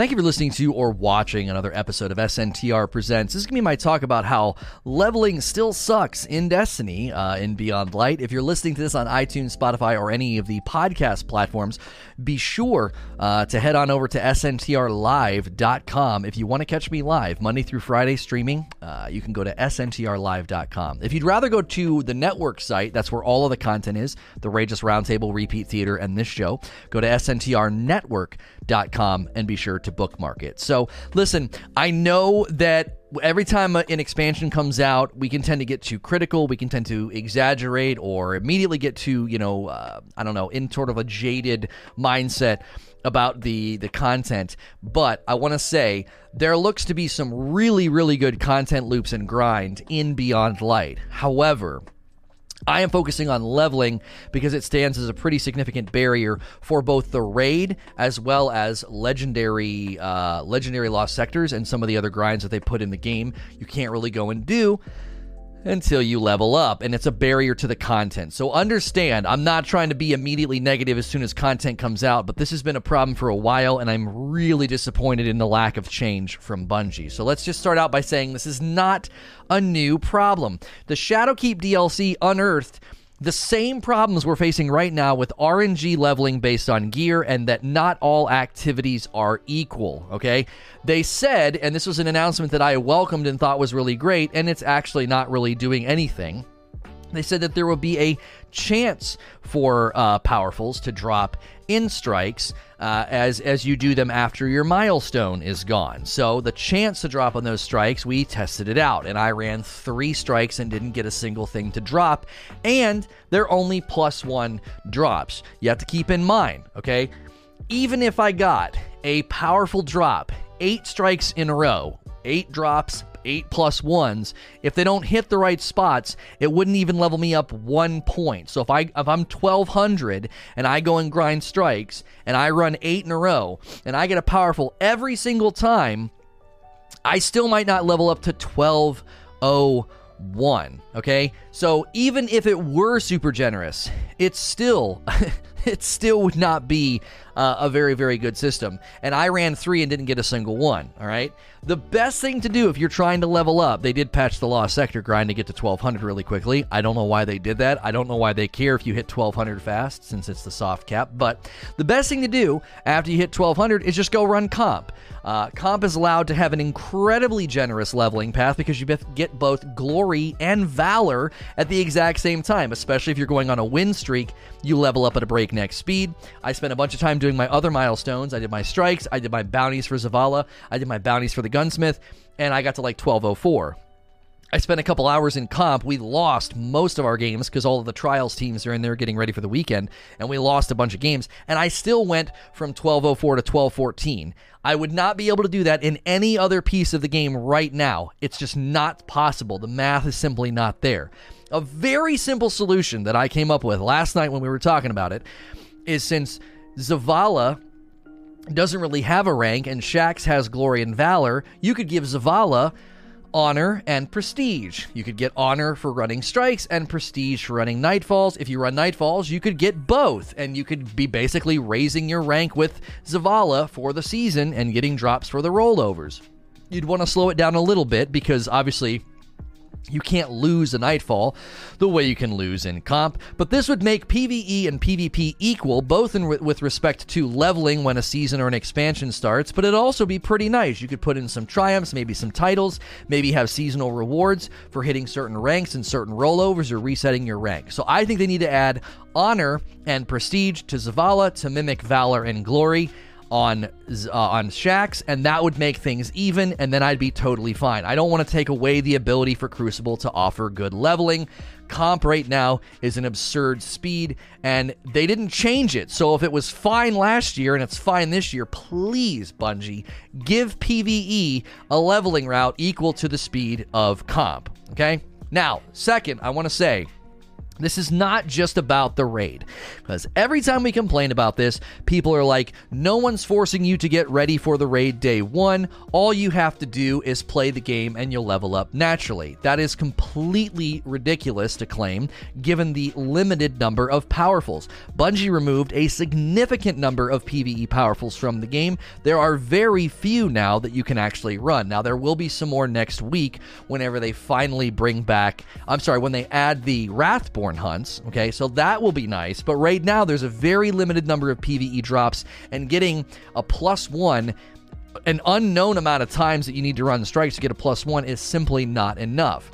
Thank you for listening to or watching another episode of SNTR Presents. This is going to be my talk about how leveling still sucks in Destiny uh, in Beyond Light. If you're listening to this on iTunes, Spotify, or any of the podcast platforms, be sure uh, to head on over to SNTRLive.com. If you want to catch me live, Monday through Friday streaming, uh, you can go to SNTRLive.com. If you'd rather go to the network site, that's where all of the content is the Rageous Roundtable, Repeat Theater, and this show, go to SNTRNetwork.com and be sure to to bookmark it. So, listen, I know that every time an expansion comes out, we can tend to get too critical. We can tend to exaggerate or immediately get to, you know, uh, I don't know, in sort of a jaded mindset about the the content. But I want to say there looks to be some really, really good content loops and grind in Beyond Light. However, I am focusing on leveling because it stands as a pretty significant barrier for both the raid as well as legendary uh, legendary lost sectors and some of the other grinds that they put in the game. You can't really go and do until you level up, and it's a barrier to the content. So understand, I'm not trying to be immediately negative as soon as content comes out, but this has been a problem for a while, and I'm really disappointed in the lack of change from Bungie. So let's just start out by saying this is not a new problem. The Shadowkeep DLC unearthed the same problems we're facing right now with RNG leveling based on gear and that not all activities are equal, okay? They said, and this was an announcement that I welcomed and thought was really great, and it's actually not really doing anything. They said that there will be a chance for uh, powerfuls to drop in strikes uh, as as you do them after your milestone is gone. So the chance to drop on those strikes, we tested it out, and I ran three strikes and didn't get a single thing to drop. And they're only plus one drops. You have to keep in mind, okay? Even if I got a powerful drop, eight strikes in a row, eight drops eight plus ones, if they don't hit the right spots, it wouldn't even level me up one point. So if I if I'm twelve hundred and I go and grind strikes and I run eight in a row and I get a powerful every single time, I still might not level up to twelve oh one. Okay, so even if it were super generous, it's still it still would not be uh, a very, very good system. And I ran three and didn't get a single one. All right. The best thing to do if you're trying to level up, they did patch the Lost Sector grind to get to 1200 really quickly. I don't know why they did that. I don't know why they care if you hit 1200 fast since it's the soft cap. But the best thing to do after you hit 1200 is just go run comp. Uh, comp is allowed to have an incredibly generous leveling path because you get both glory and valor at the exact same time, especially if you're going on a win streak. You level up at a breakneck speed. I spent a bunch of time doing my other milestones. I did my strikes, I did my bounties for Zavala, I did my bounties for the gunsmith, and I got to like 1204. I spent a couple hours in comp. We lost most of our games because all of the trials teams are in there getting ready for the weekend, and we lost a bunch of games. And I still went from 1204 to 1214. I would not be able to do that in any other piece of the game right now. It's just not possible. The math is simply not there. A very simple solution that I came up with last night when we were talking about it is since Zavala doesn't really have a rank and Shaxx has glory and valor, you could give Zavala honor and prestige. You could get honor for running strikes and prestige for running nightfalls. If you run nightfalls, you could get both, and you could be basically raising your rank with Zavala for the season and getting drops for the rollovers. You'd want to slow it down a little bit because obviously you can't lose a Nightfall the way you can lose in comp, but this would make PvE and PvP equal, both in, with respect to leveling when a season or an expansion starts, but it'd also be pretty nice. You could put in some triumphs, maybe some titles, maybe have seasonal rewards for hitting certain ranks and certain rollovers or resetting your rank. So I think they need to add honor and prestige to Zavala to mimic valor and glory on uh, on Shaxx, and that would make things even, and then I'd be totally fine. I don't want to take away the ability for Crucible to offer good leveling. Comp right now is an absurd speed, and they didn't change it. So if it was fine last year and it's fine this year, please, Bungie, give PvE a leveling route equal to the speed of comp. Okay? Now, second, I want to say This is not just about the raid. Because every time we complain about this, people are like, no one's forcing you to get ready for the raid day one. All you have to do is play the game and you'll level up naturally. That is completely ridiculous to claim, given the limited number of powerfuls. Bungie removed a significant number of PvE powerfuls from the game. There are very few now that you can actually run. Now, there will be some more next week whenever they finally bring back, I'm sorry, when they add the Wrathborn hunts. Okay, so that will be nice. But right now, there's a very limited number of PvE drops, and getting a plus one an unknown amount of times that you need to run strikes to get a plus one is simply not enough.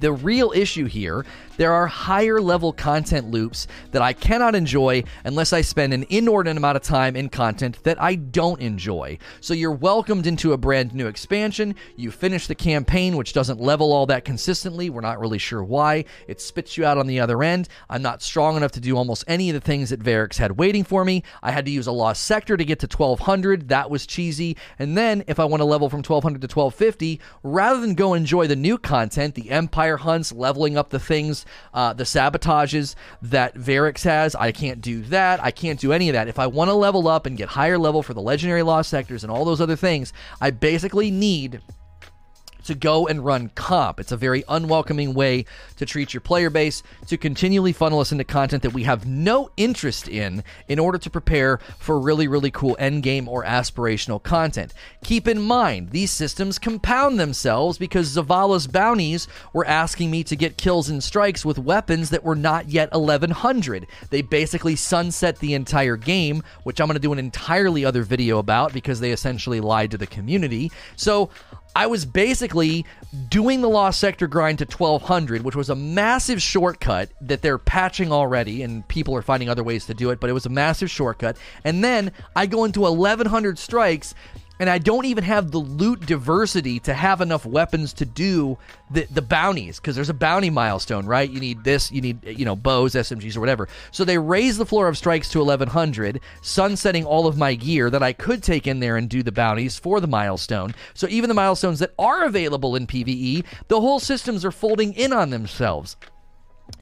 The real issue here there are higher level content loops that I cannot enjoy unless I spend an inordinate amount of time in content that I don't enjoy. So you're welcomed into a brand new expansion. You finish the campaign, which doesn't level all that consistently. We're not really sure why. It spits you out on the other end. I'm not strong enough to do almost any of the things that Variks had waiting for me. I had to use a lost sector to get to 1200. That was cheesy. And then if I want to level from 1200 to 1250, rather than go enjoy the new content, the Empire hunts, leveling up the things uh, the sabotages that Variks has, I can't do that. I can't do any of that. If I want to level up and get higher level for the legendary lost sectors and all those other things, I basically need to go and run comp. It's a very unwelcoming way to treat your player base, to continually funnel us into content that we have no interest in in order to prepare for really, really cool endgame or aspirational content. Keep in mind, these systems compound themselves because Zavala's bounties were asking me to get kills and strikes with weapons that were not yet 1100. They basically sunset the entire game, which I'm going to do an entirely other video about because they essentially lied to the community. So, I was basically doing the Lost Sector grind to 1200, which was a massive shortcut that they're patching already, and people are finding other ways to do it, but it was a massive shortcut. And then I go into 1100 strikes and I don't even have the loot diversity to have enough weapons to do the the bounties because there's a bounty milestone, right? You need this, you need you know bows, SMGs, or whatever. So they raise the floor of strikes to 1100, sunsetting all of my gear that I could take in there and do the bounties for the milestone. So even the milestones that are available in PVE, the whole systems are folding in on themselves.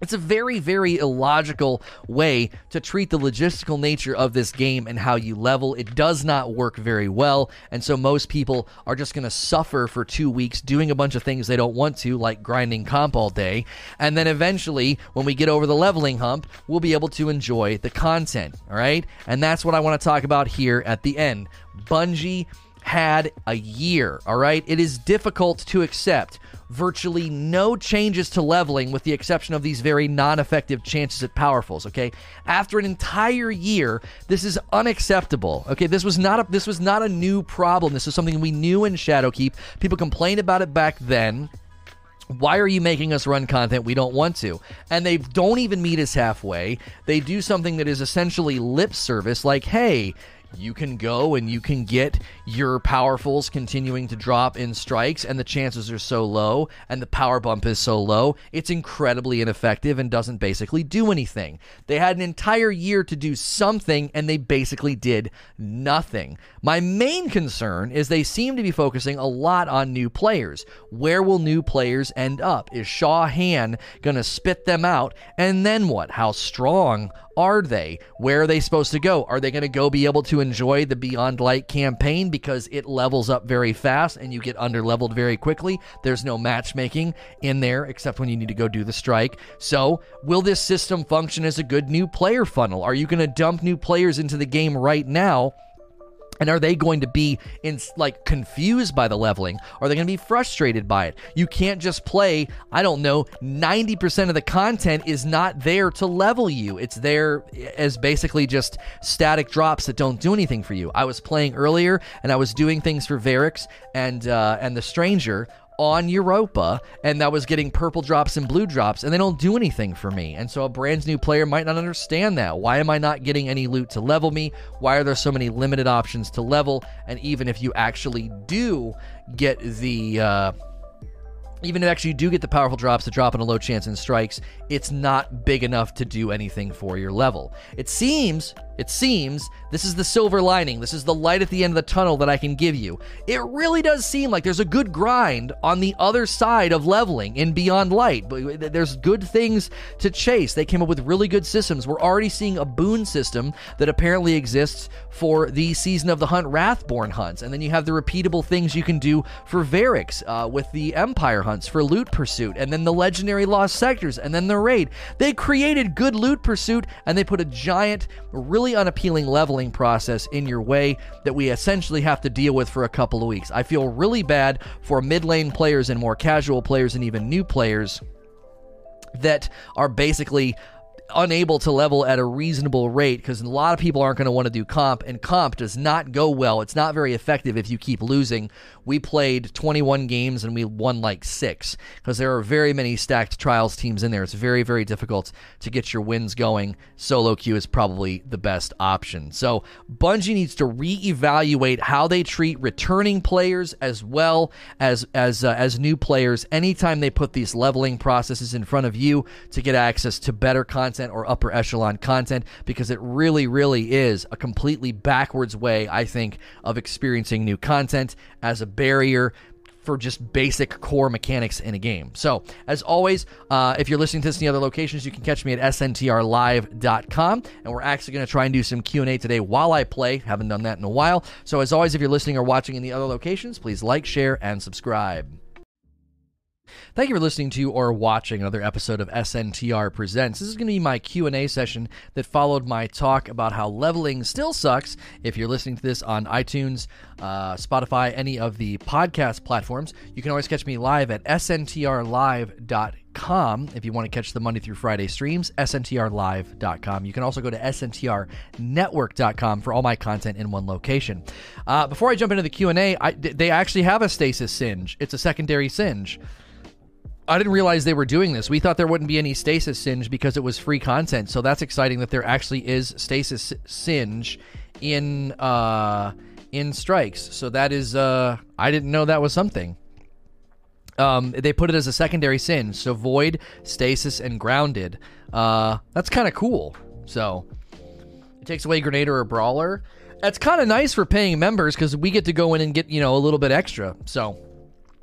It's a very, very illogical way to treat the logistical nature of this game and how you level. It does not work very well, and so most people are just going to suffer for two weeks doing a bunch of things they don't want to, like grinding comp all day. And then eventually, when we get over the leveling hump, we'll be able to enjoy the content. All right? And that's what I want to talk about here at the end. Bungie had a year, all right? It is difficult to accept virtually no changes to leveling with the exception of these very non-effective chances at powerfuls okay? After an entire year this is unacceptable okay? This was not a this was not a new problem. This is something we knew in shadowkeep. People complained about it back then. Why are you making us run content we don't want to? And they don't even meet us halfway. They do something that is essentially lip service, like, hey, you can go and you can get your powerfuls continuing to drop in strikes, and the chances are so low, and the power bump is so low, it's incredibly ineffective and doesn't basically do anything. They had an entire year to do something, and they basically did nothing. My main concern is they seem to be focusing a lot on new players. Where will new players end up? Is Shaw Han going to spit them out? And then what? How strong are they? Where are they supposed to go? Are they going to go be able to enjoy the Beyond Light campaign because it levels up very fast and you get under leveled very quickly? There's no matchmaking in there except when you need to go do the strike. So, will this system function as a good new player funnel? Are you going to dump new players into the game right now? And are they going to be in like confused by the leveling? Are they going to be frustrated by it? You can't just play, I don't know, 90% of the content is not there to level you. It's there as basically just static drops that don't do anything for you. I was playing earlier and I was doing things for Variks and uh, and the stranger on Europa, and that was getting purple drops and blue drops, and they don't do anything for me. And so a brand new player might not understand that. Why am I not getting any loot to level me? Why are there so many limited options to level? And even if you actually do get the. Uh, even if actually you do get the powerful drops to drop in a low chance in strikes, it's not big enough to do anything for your level. It seems it seems this is the silver lining. This is the light at the end of the tunnel that I can give you. It really does seem like there's a good grind on the other side of leveling in Beyond Light. But there's good things to chase. They came up with really good systems. We're already seeing a boon system that apparently exists for the Season of the Hunt Wrathborn hunts. And then you have the repeatable things you can do for Variks uh, with the Empire hunts for loot pursuit, and then the legendary lost sectors, and then the raid. They created good loot pursuit and they put a giant, really unappealing leveling process in your way that we essentially have to deal with for a couple of weeks. I feel really bad for mid lane players and more casual players and even new players that are basically unable to level at a reasonable rate because a lot of people aren't going to want to do comp, and comp does not go well. It's not very effective if you keep losing. We played 21 games and we won like six because there are very many stacked trials teams in there. It's very, very difficult to get your wins going. Solo queue is probably the best option. So Bungie needs to reevaluate how they treat returning players as well as as uh, as new players. Anytime they put these leveling processes in front of you to get access to better content content or upper echelon content because it really, really is a completely backwards way, I think, of experiencing new content as a barrier for just basic core mechanics in a game. So, as always, uh, if you're listening to this in the other locations, you can catch me at sntrlive.com, and we're actually going to try and do some Q&A today while I play. Haven't done that in a while. So, as always, if you're listening or watching in the other locations, please like, share, and subscribe. Thank you for listening to or watching another episode of SNTR Presents. This is going to be my Q&A session that followed my talk about how leveling still sucks. If you're listening to this on iTunes, uh, Spotify, any of the podcast platforms, you can always catch me live at sntrlive.com if you want to catch the Monday through Friday streams, sntrlive.com. You can also go to sntrnetwork.com for all my content in one location. Uh, before I jump into the Q&A, I, they actually have a stasis singe. It's a secondary singe. I didn't realize they were doing this. We thought there wouldn't be any stasis singe because it was free content. So that's exciting that there actually is stasis singe in uh, in strikes. So that is uh, I didn't know that was something. Um, they put it as a secondary singe. So void, stasis, and grounded. Uh, that's kind of cool. So it takes away grenade or brawler. That's kind of nice for paying members because we get to go in and get you know a little bit extra. So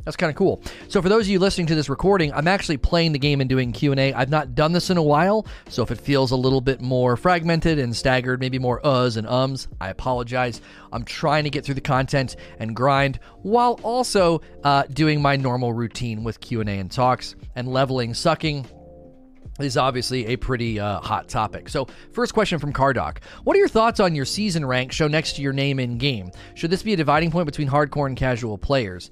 that's kind of cool. So for those of you listening to this recording, I'm actually playing the game and doing Q&A. I've not done this in a while, so if it feels a little bit more fragmented and staggered, maybe more uhs and ums, I apologize. I'm trying to get through the content and grind while also uh, doing my normal routine with Q&A and talks and leveling sucking is obviously a pretty uh, hot topic. So, first question from Cardoc What are your thoughts on your season rank show next to your name in game? Should this be a dividing point between hardcore and casual players?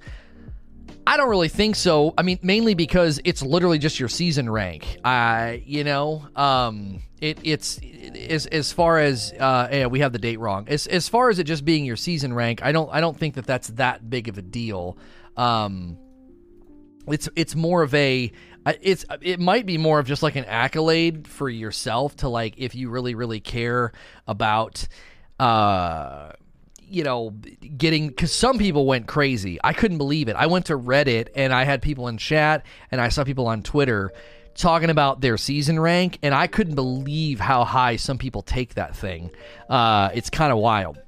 I don't really think so. I mean, mainly because it's literally just your season rank. Uh, you know, um, it, it's as as far as uh, yeah, we have the date wrong. As as far as it just being your season rank, I don't I don't think that that's that big of a deal. Um, it's it's more of a it's it might be more of just like an accolade for yourself to like if you really really care about uh you know, getting because some people went crazy. I couldn't believe it. I went to Reddit and I had people in chat and I saw people on Twitter talking about their season rank, and I couldn't believe how high some people take that thing. Uh, it's kind of wild.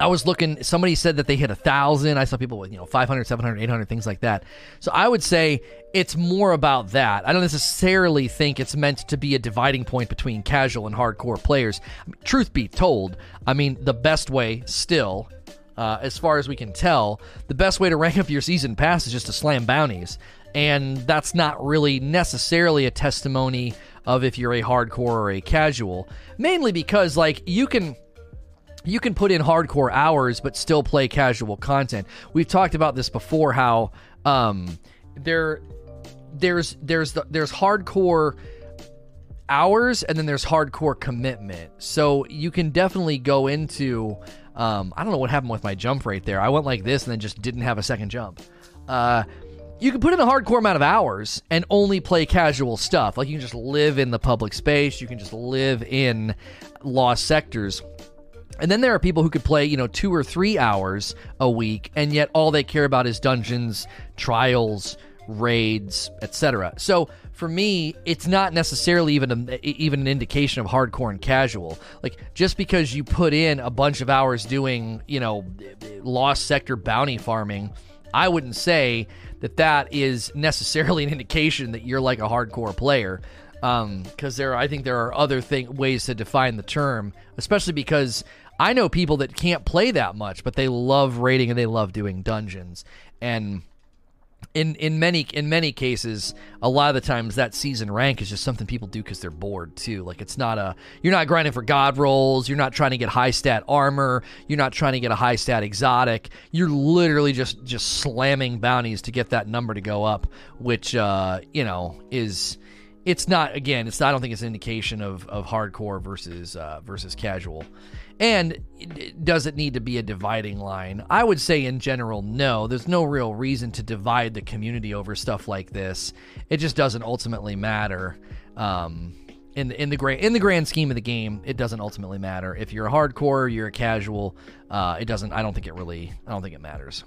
I was looking, somebody said that they hit a thousand. I saw people with, you know, 500, 700, 800, things like that. So I would say it's more about that. I don't necessarily think it's meant to be a dividing point between casual and hardcore players. I mean, truth be told, I mean, the best way still, uh, as far as we can tell, the best way to rank up your season pass is just to slam bounties. And that's not really necessarily a testimony of if you're a hardcore or a casual. Mainly because, like, you can you can put in hardcore hours but still play casual content. We've talked about this before how um, there there's there's the, there's hardcore hours and then there's hardcore commitment. So you can definitely go into um, I don't know what happened with my jump right there. I went like this and then just didn't have a second jump. Uh, you can put in a hardcore amount of hours and only play casual stuff. Like you can just live in the public space, you can just live in lost sectors and then there are people who could play, you know, two or three hours a week, and yet all they care about is dungeons, trials, raids, etc. So for me, it's not necessarily even a, even an indication of hardcore and casual. Like just because you put in a bunch of hours doing, you know, lost sector bounty farming, I wouldn't say that that is necessarily an indication that you're like a hardcore player. Because um, there, I think there are other thing, ways to define the term, especially because I know people that can't play that much, but they love raiding and they love doing dungeons. And in in many in many cases, a lot of the times that season rank is just something people do because they're bored too. Like it's not a you're not grinding for god rolls, you're not trying to get high stat armor, you're not trying to get a high stat exotic. You're literally just just slamming bounties to get that number to go up, which uh, you know is it's not again it's not, I don't think it's an indication of of hardcore versus uh, versus casual. And does it need to be a dividing line? I would say, in general, no. There's no real reason to divide the community over stuff like this. It just doesn't ultimately matter. Um, in the in the grand in the grand scheme of the game, it doesn't ultimately matter. If you're a hardcore, you're a casual. Uh, it doesn't. I don't think it really. I don't think it matters.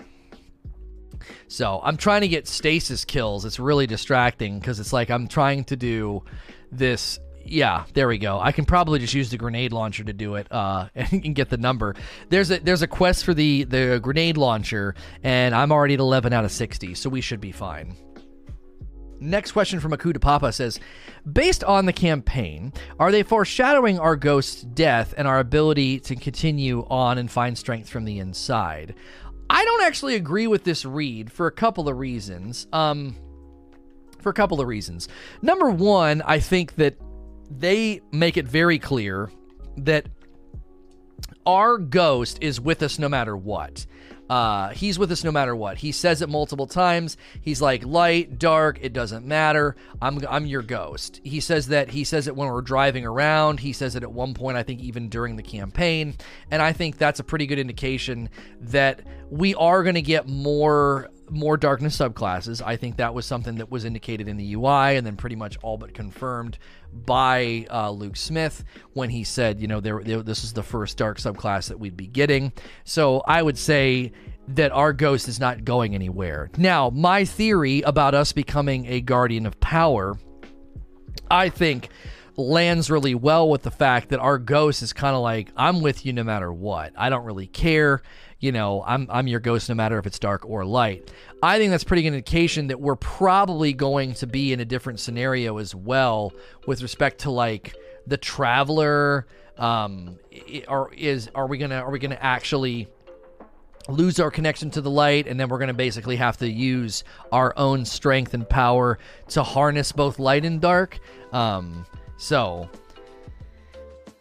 So I'm trying to get stasis kills. It's really distracting because it's like I'm trying to do this yeah, there we go. I can probably just use the grenade launcher to do it uh, and get the number. There's a there's a quest for the the grenade launcher, and I'm already at 11 out of 60, so we should be fine. Next question from Akuda Papa says, based on the campaign, are they foreshadowing our ghost's death and our ability to continue on and find strength from the inside? I don't actually agree with this read for a couple of reasons. Um, for a couple of reasons. Number one, I think that they make it very clear that our ghost is with us no matter what. Uh, he's with us no matter what. He says it multiple times. He's like light, dark, it doesn't matter. I'm I'm your ghost. He says that he says it when we're driving around. He says it at one point I think even during the campaign. And I think that's a pretty good indication that we are going to get more more darkness subclasses. I think that was something that was indicated in the UI and then pretty much all but confirmed by uh, Luke Smith when he said, you know, there, there, this is the first dark subclass that we'd be getting. So I would say that our ghost is not going anywhere. Now, my theory about us becoming a guardian of power, I think lands really well with the fact that our ghost is kind of like I'm with you no matter what. I don't really care you know, I'm I'm your ghost no matter if it's dark or light. I think that's pretty good indication that we're probably going to be in a different scenario as well with respect to like the traveler. Um, or is are we gonna are we gonna actually lose our connection to the light and then we're going to basically have to use our own strength and power to harness both light and dark um, so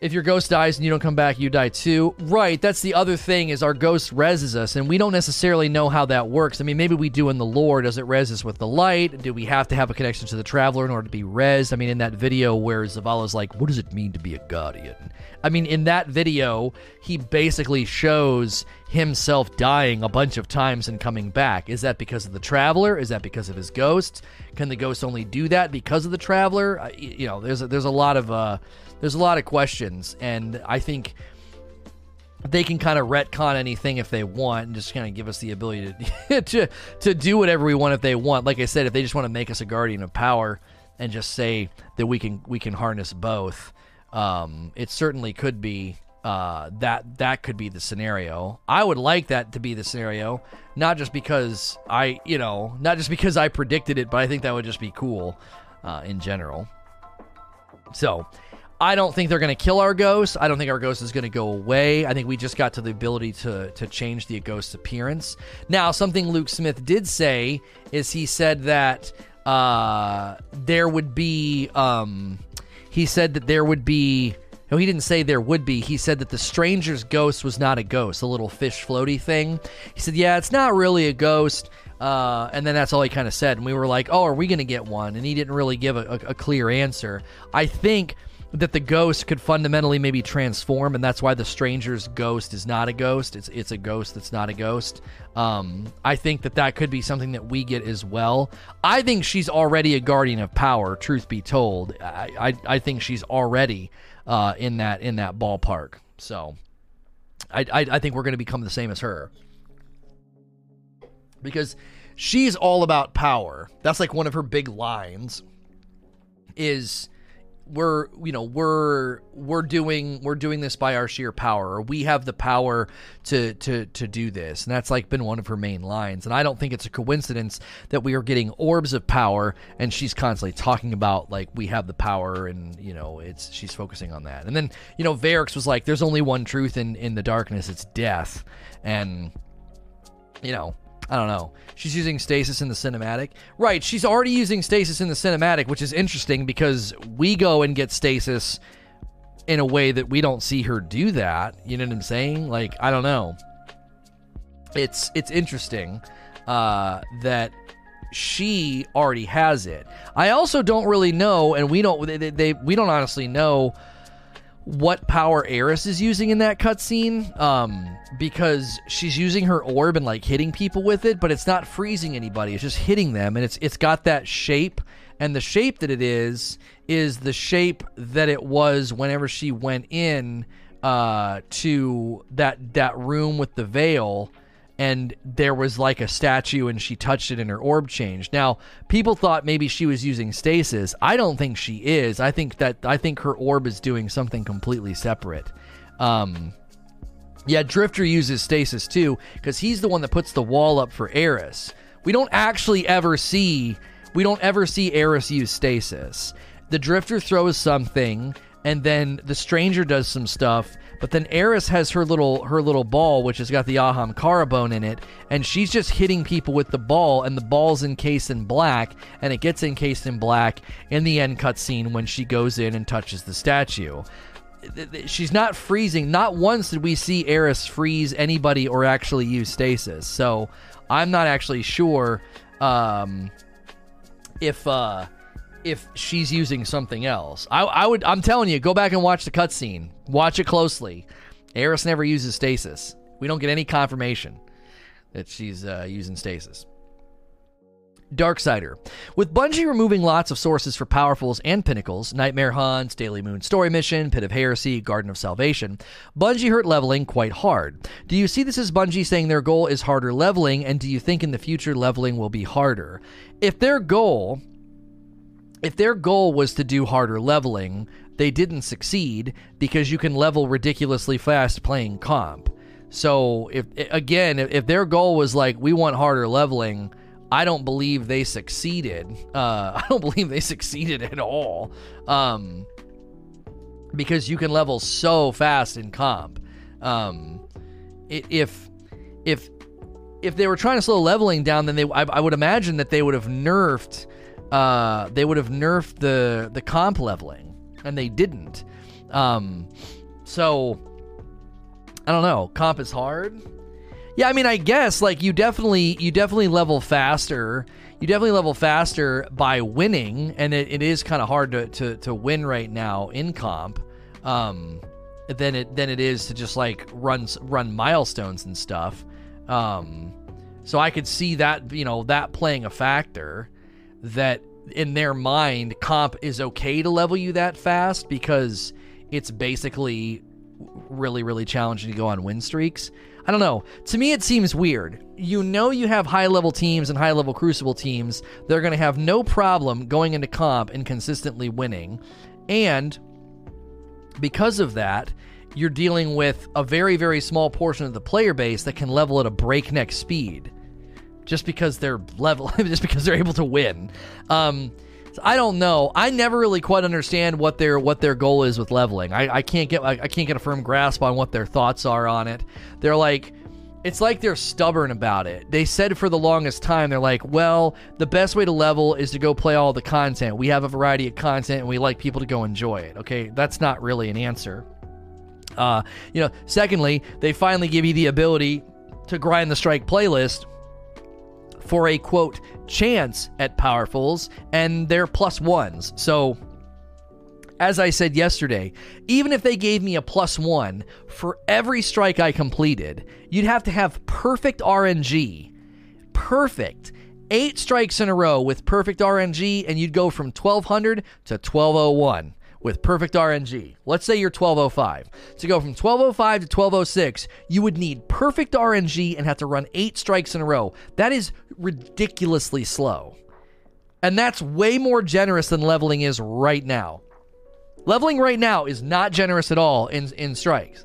if your ghost dies and you don't come back, you die too. Right, that's the other thing is our ghost reses us, and we don't necessarily know how that works. I mean, maybe we do in the lore. Does it res us with the light? Do we have to have a connection to the traveler in order to be res? I mean, in that video where Zavala's like, "What does it mean to be a guardian?" I mean, in that video, he basically shows himself dying a bunch of times and coming back. Is that because of the traveler? Is that because of his ghost? Can the ghost only do that because of the traveler? you know, there's a, there's a lot of uh, there's a lot of questions, and I think they can kind of retcon anything if they want and just kind of give us the ability to, to to do whatever we want if they want. Like I said, if they just want to make us a guardian of power and just say that we can we can harness both, um, it certainly could be uh, that that could be the scenario. I would like that to be the scenario, not just because I you know not just because I predicted it, but I think that would just be cool uh, in general. So I don't think they're going to kill our ghost. I don't think our ghost is going to go away. I think we just got to the ability to to change the ghost's appearance. Now, something Luke Smith did say is he said that uh, there would be. Um, he said that there would be. No, he didn't say there would be. He said that the stranger's ghost was not a ghost, a little fish floaty thing. He said, "Yeah, it's not really a ghost." Uh, and then that's all he kind of said. And we were like, "Oh, are we going to get one?" And he didn't really give a, a, a clear answer. I think that the ghost could fundamentally maybe transform, and that's why the stranger's ghost is not a ghost. It's it's a ghost that's not a ghost. Um, I think that that could be something that we get as well. I think she's already a guardian of power. Truth be told, I I, I think she's already uh, in that in that ballpark. So, I I, I think we're going to become the same as her because she's all about power. That's like one of her big lines is we're you know we're we're doing we're doing this by our sheer power or we have the power to to to do this. And that's like been one of her main lines. And i don't think it's a coincidence that we are getting orbs of power and she's constantly talking about like we have the power and you know it's she's focusing on that. And then you know Variks was like there's only one truth in in the darkness it's death. And you know I don't know. She's using stasis in the cinematic. Right, she's already using stasis in the cinematic, which is interesting because we go and get stasis in a way that we don't see her do that. You know what I'm saying? Like, I don't know. It's it's interesting uh, that she already has it. I also don't really know, and we don't they, they we don't honestly know what power Eris is using in that cutscene, um, because she's using her orb and like hitting people with it, but it's not freezing anybody. It's just hitting them, and it's it's got that shape, and the shape that it is is the shape that it was whenever she went in uh, to that that room with the veil and there was like a statue and she touched it and her orb changed. Now, people thought maybe she was using stasis. I don't think she is. I think that I think her orb is doing something completely separate. Um yeah, Drifter uses stasis too cuz he's the one that puts the wall up for Eris. We don't actually ever see we don't ever see Eris use stasis. The Drifter throws something and then the stranger does some stuff but then Eris has her little her little ball, which has got the Ahamkara bone in it, and she's just hitting people with the ball, and the ball's encased in black, and it gets encased in black in the end cutscene when she goes in and touches the statue. She's not freezing. Not once did we see Eris freeze anybody or actually use stasis. So I'm not actually sure um, if uh, if she's using something else. I, I would. I'm telling you, go back and watch the cutscene. Watch it closely. Eris never uses stasis. We don't get any confirmation that she's uh, using stasis. Darksider. With Bungie removing lots of sources for powerfuls and pinnacles, Nightmare Hunts, Daily Moon Story Mission, Pit of Heresy, Garden of Salvation, Bungie hurt leveling quite hard. Do you see this as Bungie saying their goal is harder leveling, and do you think in the future leveling will be harder? If their goal if their goal was to do harder leveling, they didn't succeed because you can level ridiculously fast playing comp. So if again, if their goal was like we want harder leveling, I don't believe they succeeded. Uh, I don't believe they succeeded at all. Um, because you can level so fast in comp. Um, if if if they were trying to slow leveling down, then they I, I would imagine that they would have nerfed uh, they would have nerfed the the comp leveling, and they didn't. Um, so I don't know. Comp is hard. Yeah, I mean, I guess like you definitely you definitely level faster. You definitely level faster by winning, and it, it is kind of hard to, to to win right now in comp. Um, than it than it is to just like run run milestones and stuff. Um, so I could see that you know that playing a factor that in their mind comp is okay to level you that fast because it's basically really really challenging to go on win streaks. I don't know. To me it seems weird. You know you have high level teams and high level crucible teams. They're going to have no problem going into comp and consistently winning. And because of that, you're dealing with a very very small portion of the player base that can level at a breakneck speed just because they're level, just because they're able to win. Um, so I don't know. I never really quite understand what their what their goal is with leveling. I, I can't get I, I can't get a firm grasp on what their thoughts are on it. They're like. It's like they're stubborn about it. They said for the longest time, they're like, well, the best way to level is to go play all the content. We have a variety of content and we like people to go enjoy it. Okay, that's not really an answer. Uh, you know, secondly, they finally give you the ability to grind the strike playlist for a quote chance at powerfuls and they're plus ones. So as I said yesterday, even if they gave me a plus one for every strike I completed, you'd have to have perfect RNG. Perfect. Eight strikes in a row with perfect RNG, and you'd go from 1200 to 1201 with perfect RNG. Let's say you're 1205. To go from 1205 to 1206, you would need perfect RNG and have to run eight strikes in a row. That is ridiculously slow. And that's way more generous than leveling is right now. Leveling right now is not generous at all in, in strikes.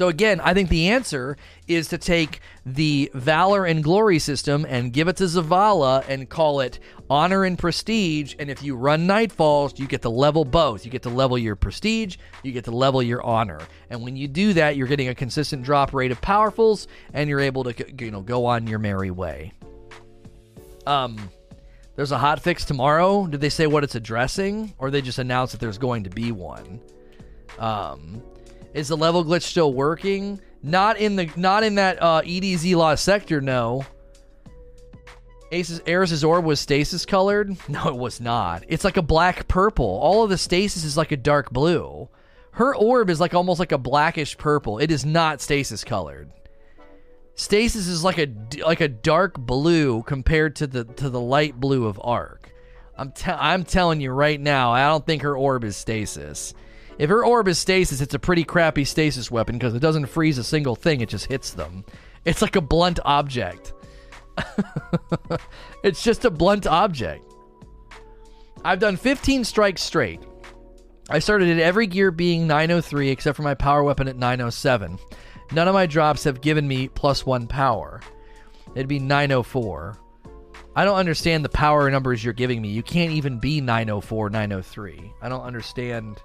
So again, I think the answer is to take the Valor and Glory system and give it to Zavala and call it Honor and Prestige. And if you run Nightfalls, you get to level both. You get to level your Prestige, you get to level your Honor. And when you do that, you're getting a consistent drop rate of powerfuls, and you're able to you know go on your merry way. Um, there's a hot fix tomorrow. Did they say what it's addressing, or they just announced that there's going to be one? Um, is the level glitch still working? Not in the not in that uh, EDZ lost sector. No. Ace's Eris's orb was stasis colored. No, it was not. It's like a black purple. All of the stasis is like a dark blue. Her orb is like almost like a blackish purple. It is not stasis colored. Stasis is like a like a dark blue compared to the to the light blue of Arc. I'm te- I'm telling you right now, I don't think her orb is stasis. If her orb is stasis, it's a pretty crappy stasis weapon because it doesn't freeze a single thing, it just hits them. It's like a blunt object. it's just a blunt object. I've done 15 strikes straight. I started at every gear being 903 except for my power weapon at 907. None of my drops have given me plus one power. It'd be 904. I don't understand the power numbers you're giving me. You can't even be 904, 903. I don't understand.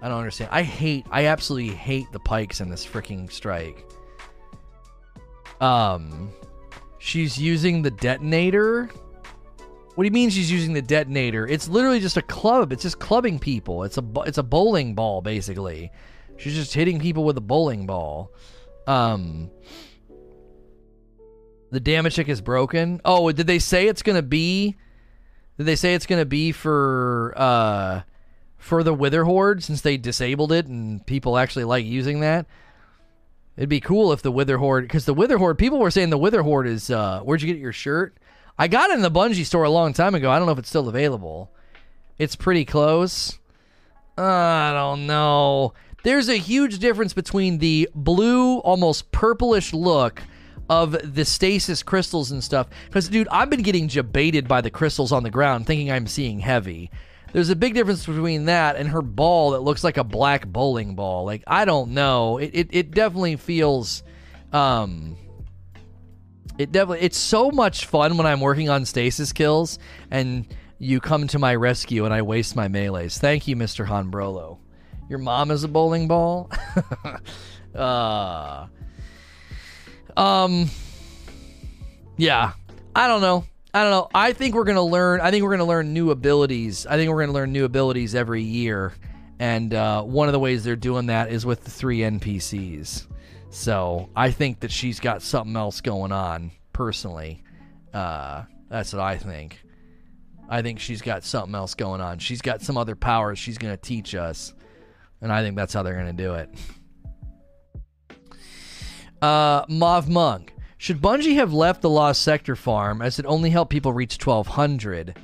I don't understand. I hate, I absolutely hate the pikes in this freaking strike. Um, she's using the detonator. What do you mean she's using the detonator? It's literally just a club. It's just clubbing people. It's a it's a bowling ball basically. She's just hitting people with a bowling ball. Um, the damage check is broken. Oh, did they say it's gonna be? Did they say it's gonna be for uh? For the Witherhoard since they disabled it and people actually like using that. It'd be cool if the Witherhoard, because the Witherhoard, people were saying the Witherhoard is, uh, where'd you get your shirt? I got it in the Bungie store a long time ago. I don't know if it's still available. It's pretty close. Uh, I don't know. There's a huge difference between the blue, almost purplish look of the stasis crystals and stuff. Because, dude, I've been getting jebaited by the crystals on the ground, thinking I'm seeing heavy. There's a big difference between that and her ball that looks like a black bowling ball. Like I don't know. It it, it definitely feels um it definitely it's so much fun when I'm working on stasis kills and you come to my rescue and I waste my melees. Thank you, Mr. Hanbrolo. Your mom is a bowling ball? uh um yeah. I don't know. I don't know. I think we're gonna learn. I think we're gonna learn new abilities. I think we're gonna learn new abilities every year, and uh, one of the ways they're doing that is with the three NPCs. So I think that she's got something else going on. Personally, uh, that's what I think. I think she's got something else going on. She's got some other powers she's gonna teach us, and I think that's how they're gonna do it. Uh, Mav Monk. Should Bungie have left the Lost Sector farm as it only helped people reach 1200?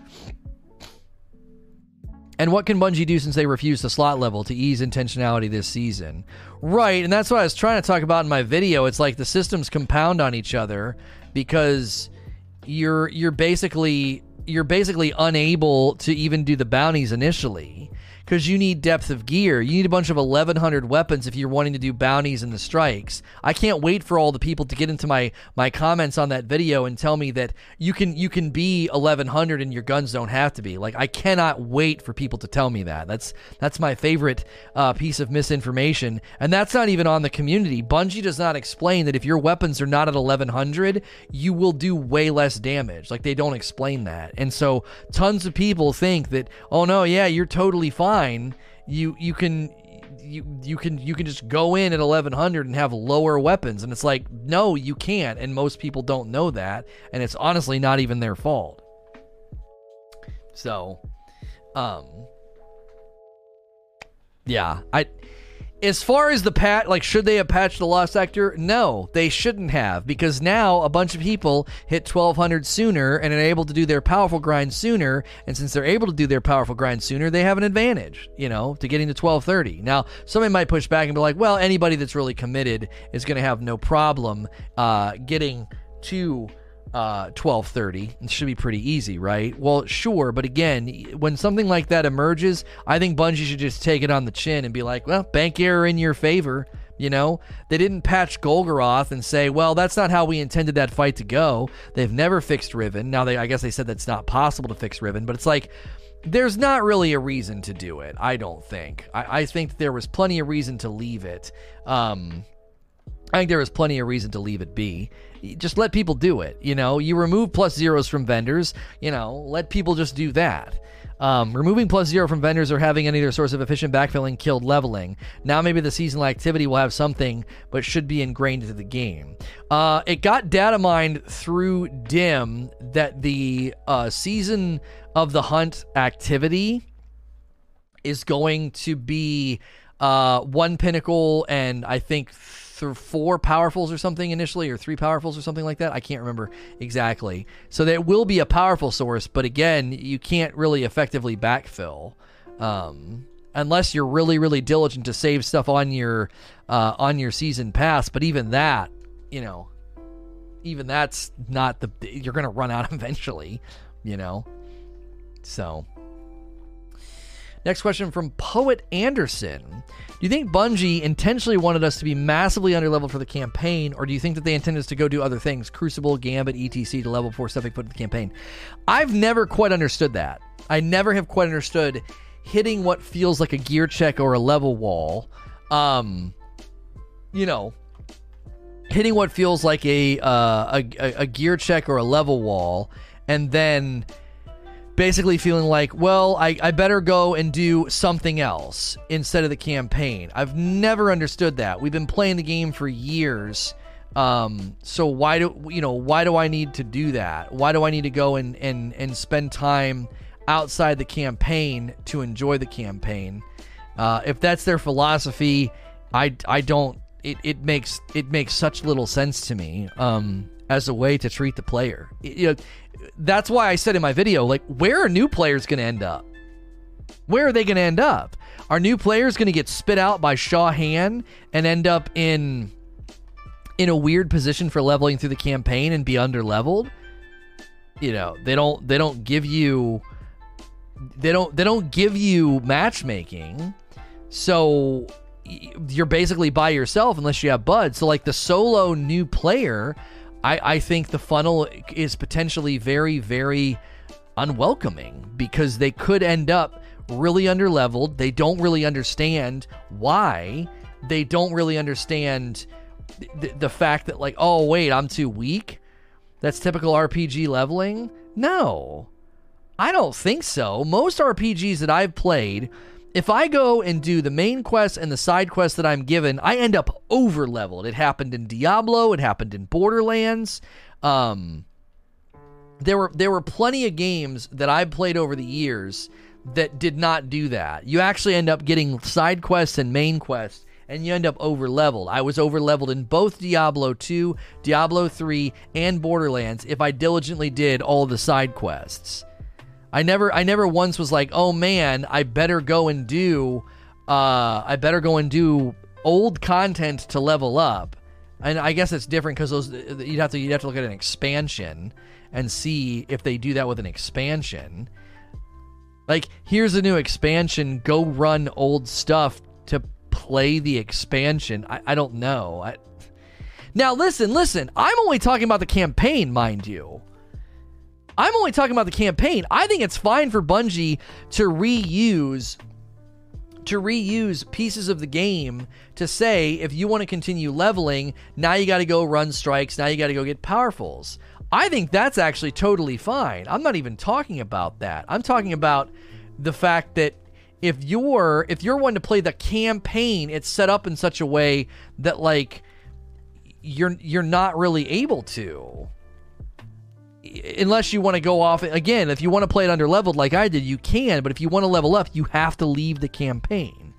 And what can Bungie do since they refused the slot level to ease intentionality this season? Right, and that's what I was trying to talk about in my video. It's like the systems compound on each other because you're you're basically you're basically unable to even do the bounties initially because you need depth of gear. You need a bunch of 1100 weapons if you're wanting to do bounties and the strikes. I can't wait for all the people to get into my my comments on that video and tell me that you can you can be 1100 and your guns don't have to be. Like I cannot wait for people to tell me that. That's that's my favorite uh, piece of misinformation, and that's not even on the community. Bungie does not explain that if your weapons are not at 1100, you will do way less damage. Like they don't explain that, and so tons of people think that oh no, yeah, you're totally fine You you can you you can you can just go in at 1100 and have lower weapons. And it's like no you can't. And most people don't know that. And it's honestly not even their fault. So um yeah i as far as the pat, like, should they have patched the lost sector? No, they shouldn't have, because now a bunch of people hit 1200 sooner and are able to do their powerful grind sooner. And since they're able to do their powerful grind sooner, they have an advantage, you know, to getting to 1230. Now, somebody might push back and be like, well, anybody that's really committed is going to have no problem uh, getting to uh, 1230 it should be pretty easy right? Well sure but again when something like that emerges i think bungie should just take it on the chin and be like well bank error in your favor you know? They didn't patch golgoroth and say well that's not how we intended that fight to go. They've never fixed riven. Now they i guess they said that's not possible to fix riven but it's like there's not really a reason to do it i don't think. I, I think there was plenty of reason to leave it um, I think there was plenty of reason to leave it be. Just let people do it. You know, you remove plus zeros from vendors. You know, let people just do that. Um, removing plus zero from vendors or having any other source of efficient backfilling killed leveling. Now maybe the seasonal activity will have something, but should be ingrained into the game. Uh, it got data mined through DIM that the uh, season of the hunt activity is going to be uh, one pinnacle and I think through four powerfuls or something initially, or three powerfuls or something like that. I can't remember exactly. So that will be a powerful source, but again, you can't really effectively backfill um, unless you're really, really diligent to save stuff on your uh, on your season pass. But even that, you know, even that's not the you're going to run out eventually, you know. So Next question from Poet Anderson. Do you think Bungie intentionally wanted us to be massively underleveled for the campaign, or do you think that they intended us to go do other things, Crucible, Gambit, etc., to level 4 stuff they put in the campaign? I've never quite understood that. I never have quite understood hitting what feels like a gear check or a level wall. Um, you know, hitting what feels like a, uh, a, a gear check or a level wall, and then basically feeling like, well, I, I better go and do something else instead of the campaign. I've never understood that. We've been playing the game for years. Um, so why do you know why do I need to do that? Why do I need to go and and and spend time outside the campaign to enjoy the campaign? Uh, if that's their philosophy, I I don't. It, it makes it makes such little sense to me. Um, as a way to treat the player. You know, that's why I said in my video, like, where are new players going to end up? Where are they going to end up? Are new players going to get spit out by Shaw Han and end up in in a weird position for leveling through the campaign and be under leveled? You know, they don't they don't give you they don't they don't give you matchmaking. So you're basically by yourself unless you have buds. So like the solo new player I, I think the funnel is potentially very, very unwelcoming because they could end up really underleveled. They don't really understand why. They don't really understand th- the fact that, like, oh, wait, I'm too weak. That's typical RPG leveling. No, I don't think so. Most RPGs that I've played if I go and do the main quest and the side quest that I'm given, I end up over leveled. It happened in Diablo, it happened in Borderlands. Um, there were there were plenty of games that I played over the years that did not do that. You actually end up getting side quests and main quests and you end up over leveled. I was over leveled in both Diablo 2, Diablo 3, and Borderlands if I diligently did all the side quests. I never I never once was like, "Oh man, I better go and do uh I better go and do old content to level up." And I guess it's different cuz those you'd have to you'd have to look at an expansion and see if they do that with an expansion. Like, here's a new expansion, go run old stuff to play the expansion. I, I don't know. I, now, listen, listen. I'm only talking about the campaign, mind you. I'm only talking about the campaign. I think it's fine for Bungie to reuse to reuse pieces of the game to say if you want to continue leveling, now you got to go run strikes, now you got to go get powerfuls. I think that's actually totally fine. I'm not even talking about that. I'm talking about the fact that if you're if you're one to play the campaign, it's set up in such a way that like you're you're not really able to unless you want to go off again, if you want to play it under leveled like I did, you can. But if you want to level up, you have to leave the campaign.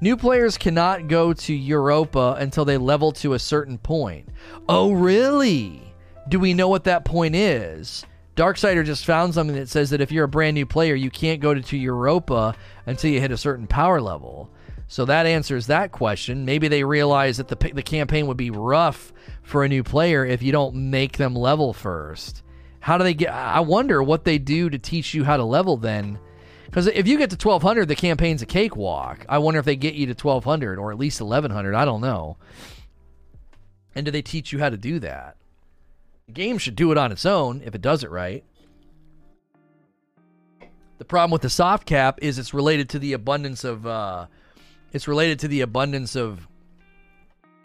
New players cannot go to Europa until they level to a certain point. Oh, really? Do we know what that point is? Darksider just found something that says that if you're a brand new player, you can't go to, to Europa until you hit a certain power level. So that answers that question. Maybe they realize that the the campaign would be rough for a new player if you don't make them level first. How do they get? I wonder what they do to teach you how to level then. Because if you get to 1200, the campaign's a cakewalk. I wonder if they get you to 1200 or at least 1100. I don't know. And do they teach you how to do that? The game should do it on its own if it does it right. The problem with the soft cap is it's related to the abundance of uh, it's related to the abundance of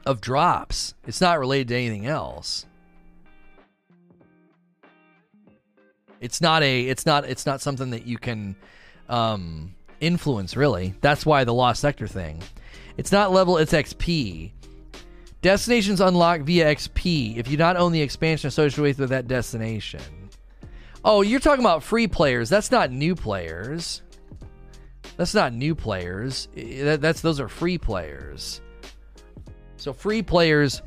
of drops. It's not related to anything else. It's not a it's not it's not something that you can um, influence really. That's why the lost sector thing. It's not level, it's XP. Destinations unlock via XP if you not own the expansion associated with that destination. Oh, you're talking about free players. That's not new players. That's not new players. That's those are free players. So free players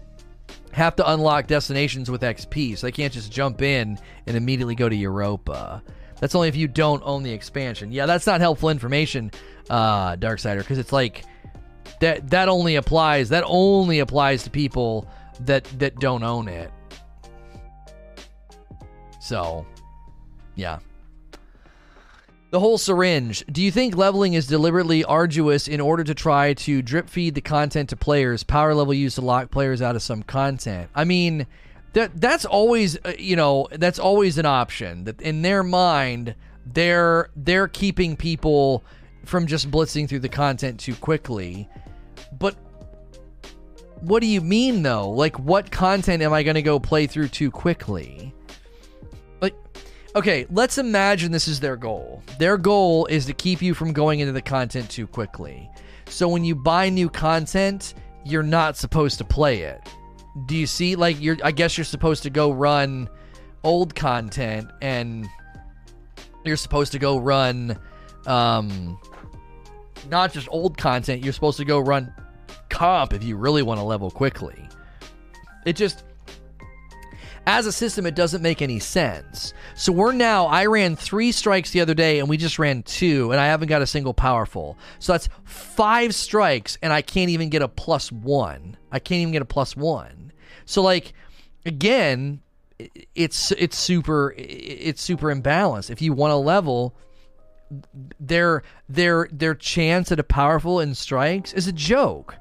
have to unlock destinations with XP, so they can't just jump in and immediately go to Europa. That's only if you don't own the expansion. Yeah, that's not helpful information, uh, Darksider, because it's like that that only applies that only applies to people that that don't own it. So, yeah. The whole syringe. Do you think leveling is deliberately arduous in order to try to drip feed the content to players? Power level used to lock players out of some content. I mean, that that's always uh, you know that's always an option. That in their mind, they're they're keeping people from just blitzing through the content too quickly. But what do you mean though? Like what content am I going to go play through too quickly? Okay, let's imagine this is their goal. Their goal is to keep you from going into the content too quickly. So when you buy new content, you're not supposed to play it. Do you see like you're I guess you're supposed to go run old content and you're supposed to go run um not just old content, you're supposed to go run comp if you really want to level quickly. It just as a system, it doesn't make any sense. So we're now, I ran three strikes the other day and we just ran two, and I haven't got a single powerful. So that's five strikes, and I can't even get a plus one. I can't even get a plus one. So, like, again, it's it's super it's super imbalanced. If you want to level, their their their chance at a powerful in strikes is a joke.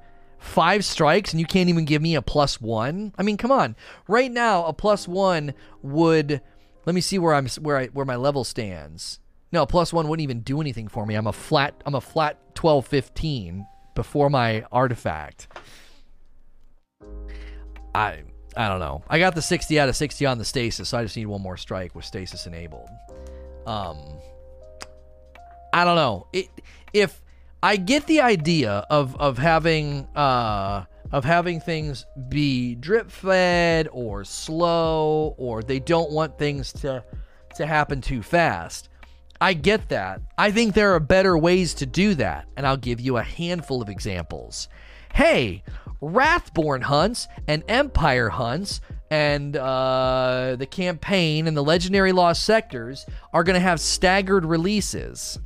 Five strikes and you can't even give me a plus one. I mean, come on. Right now, a plus one would. Let me see where I'm where I where my level stands. No, a plus one wouldn't even do anything for me. I'm a flat. I'm a flat 12, 15 before my artifact. I I don't know. I got the 60 out of 60 on the stasis, so I just need one more strike with stasis enabled. Um, I don't know. It, if I get the idea of of having uh, of having things be drip fed or slow or they don't want things to to happen too fast. I get that. I think there are better ways to do that, and I'll give you a handful of examples. Hey, Wrathborn hunts and Empire hunts and uh, the campaign and the legendary lost sectors are going to have staggered releases.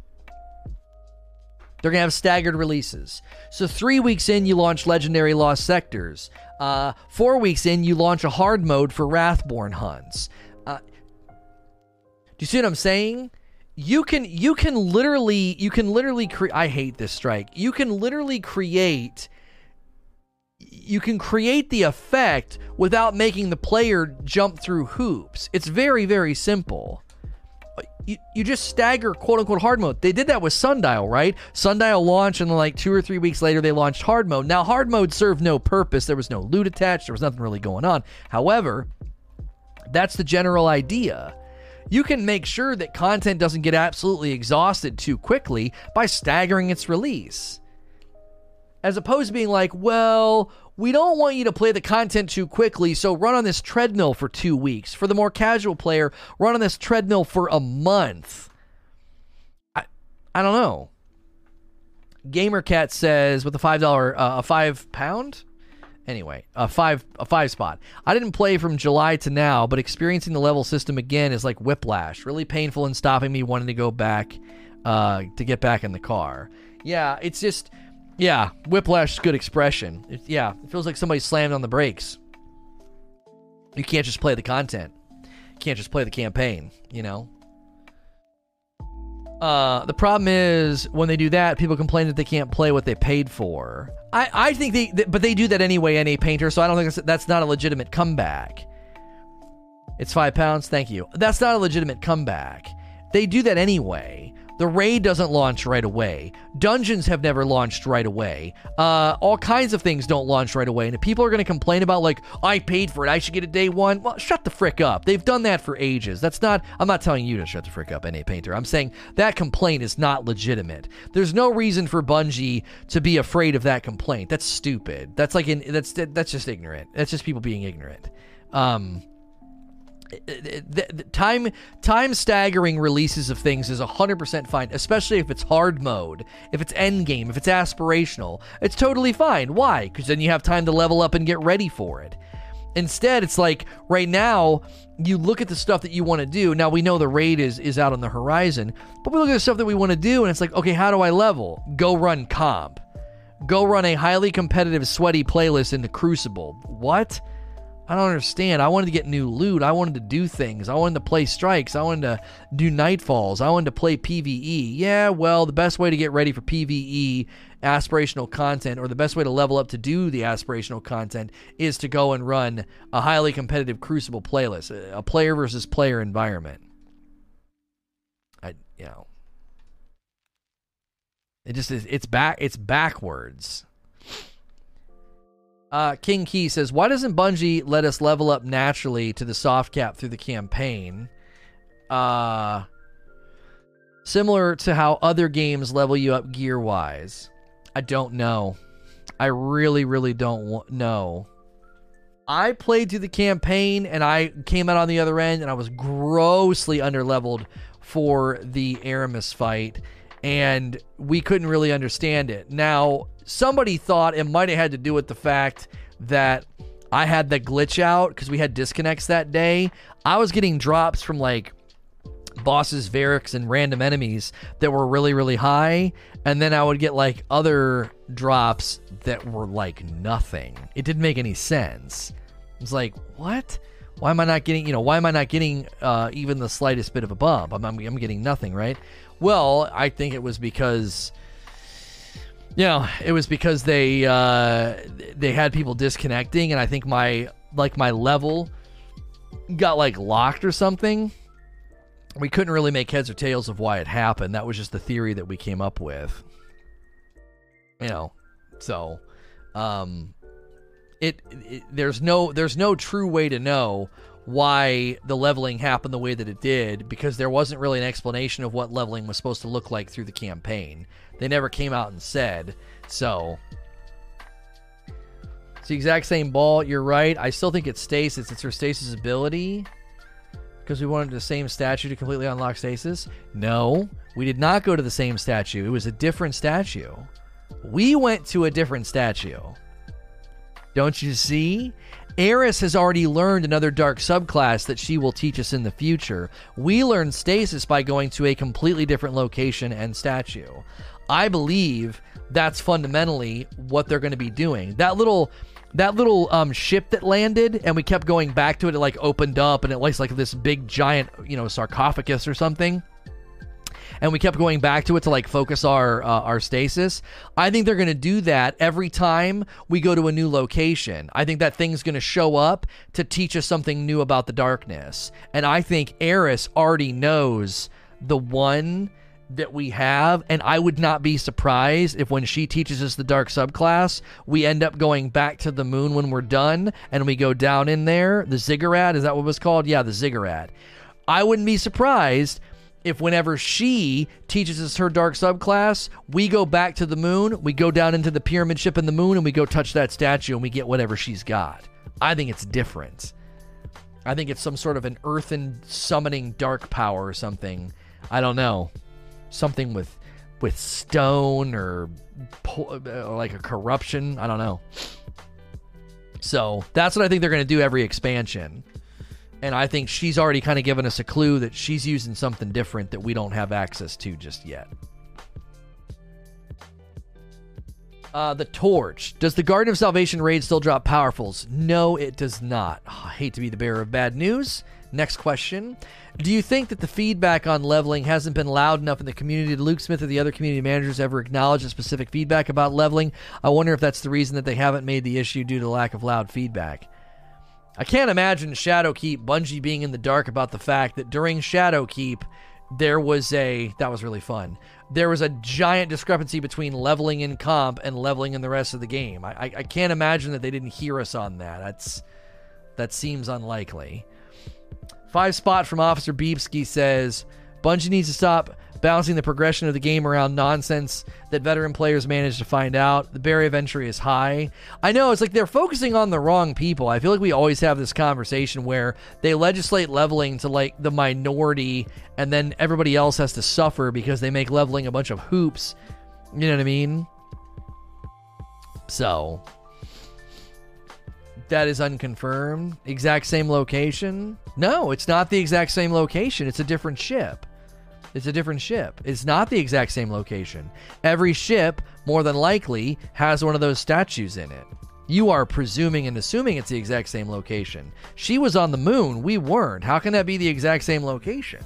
They're going to have staggered releases. So, three weeks in, you launch Legendary Lost Sectors. Uh, four weeks in, you launch a hard mode for Wrathborn hunts. Uh, do you see what I'm saying? You can you can literally you can literally create. I hate this strike. You can literally create. You can create the effect without making the player jump through hoops. It's very very simple you, you just stagger quote unquote hard mode. They did that with Sundial, right? Sundial launched, and like two or three weeks later, they launched hard mode. Now, hard mode served no purpose. There was no loot attached, there was nothing really going on. However, that's the general idea. You can make sure that content doesn't get absolutely exhausted too quickly by staggering its release. As opposed to being like, well, we don't want you to play the content too quickly, so run on this treadmill for two weeks. For the more casual player, run on this treadmill for a month. I, I don't know. Gamercat says with a five dollar, uh, a five pound. Anyway, a five a five spot. I didn't play from July to now, but experiencing the level system again is like whiplash. Really painful and stopping me wanting to go back uh, to get back in the car. Yeah, it's just yeah, whiplash is good expression. It, yeah, it feels like somebody slammed on the brakes. You can't just play the content. You can't just play the campaign, you know? Uh, the problem is when they do that, people complain that they can't play what they paid for. I, I think they, but they do that anyway, any Painter, so I don't think that's, that's not a legitimate comeback. It's five pounds, thank you. That's not a legitimate comeback. They do that anyway. The raid doesn't launch right away. Dungeons have never launched right away. Uh, all kinds of things don't launch right away. And if people are going to complain about, like, I paid for it, I should get it day one, well, shut the frick up. They've done that for ages. That's not, I'm not telling you to shut the frick up, NA Painter. I'm saying that complaint is not legitimate. There's no reason for Bungie to be afraid of that complaint. That's stupid. That's like, in, that's, that's just ignorant. That's just people being ignorant. Um, Uh, time time staggering releases of things is 100% fine especially if it's hard mode if it's end game if it's aspirational. It's totally fine. Why? Because then you have time to level up and get ready for it. Instead it's like right now you look at the stuff that you want to do. Now we know the raid is is out on the horizon but we look at the stuff that we want to do and it's like okay how do i level? Go run comp. Go run a highly competitive sweaty playlist in the crucible. What I don't understand. I wanted to get new loot. I wanted to do things. I wanted to play strikes. I wanted to do nightfalls. I wanted to play PvE. Yeah, well, the best way to get ready for PvE aspirational content or the best way to level up to do the aspirational content is to go and run a highly competitive Crucible playlist, a player versus player environment. I, you know, it just is, it's back, it's backwards. Uh, King Key says, "Why doesn't Bungie let us level up naturally to the soft cap through the campaign? Uh, similar to how other games level you up gear wise. I don't know. I really, really don't know. I played through the campaign and I came out on the other end and I was grossly underleveled for the Eramis fight." and we couldn't really understand it. Now, somebody thought it might have had to do with the fact that I had the glitch out because we had disconnects that day. I was getting drops from like bosses, Variks, and random enemies that were really, really high. And then I would get like other drops that were like nothing. It didn't make any sense. It was like, what? Why am I not getting, you know, why am I not getting uh, even the slightest bit of a bump? I'm, I'm, I'm getting nothing, right? Well, I think it was because you know, it was because they uh, they had people disconnecting, and I think my like my level got like locked or something. We couldn't really make heads or tails of why it happened. That was just the theory that we came up with. You know, so um, it, it there's no there's no true way to know why the leveling happened the way that it did because there wasn't really an explanation of what leveling was supposed to look like through the campaign. They never came out and said. So it's the exact same ball. You're right. I still think it's stasis. It's her stasis ability because we wanted the same statue to completely unlock stasis. No, we did not go to the same statue. It was a different statue. We went to a different statue. Don't you see? Eris has already learned another dark subclass that she will teach us in the future. We learn stasis by going to a completely different location and statue. I believe that's fundamentally what they're going to be doing. That little that little um, ship that landed and we kept going back to it it like opened up and it looks like this big giant you know sarcophagus or something and we kept going back to it to like focus our uh, our stasis. I think they're going to do that every time we go to a new location. I think that thing's going to show up to teach us something new about the darkness. And I think Eris already knows the one that we have, and I would not be surprised if when she teaches us the dark subclass, we end up going back to the moon when we're done and we go down in there. The ziggurat, is that what was called? Yeah, the ziggurat. I wouldn't be surprised if whenever she teaches us her dark subclass, we go back to the moon, we go down into the pyramid ship in the moon, and we go touch that statue and we get whatever she's got. I think it's different. I think it's some sort of an earthen summoning dark power or something. I don't know. Something with with stone or po- uh, like a corruption. I don't know. So that's what I think they're going to do every expansion. And I think she's already kind of given us a clue that she's using something different that we don't have access to just yet. Uh, the torch. Does the Garden of Salvation raid still drop powerfuls? No, it does not. Oh, I hate to be the bearer of bad news. Next question. Do you think that the feedback on leveling hasn't been loud enough in the community? Did Luke Smith or the other community managers ever acknowledge a specific feedback about leveling? I wonder if that's the reason that they haven't made the issue due to lack of loud feedback. I can't imagine Shadowkeep, Bungie being in the dark about the fact that during Shadowkeep, there was a that was really fun. There was a giant discrepancy between leveling in comp and leveling in the rest of the game. I, I, I can't imagine that they didn't hear us on that. That's that seems unlikely. Five spot from Officer Beepski says Bungie needs to stop bouncing the progression of the game around nonsense that veteran players manage to find out. The barrier of entry is high. I know it's like they're focusing on the wrong people. I feel like we always have this conversation where they legislate leveling to like the minority and then everybody else has to suffer because they make leveling a bunch of hoops. You know what I mean? So that is unconfirmed. Exact same location? No, it's not the exact same location. It's a different ship. It's a different ship. It's not the exact same location. Every ship, more than likely, has one of those statues in it. You are presuming and assuming it's the exact same location. She was on the moon. We weren't. How can that be the exact same location?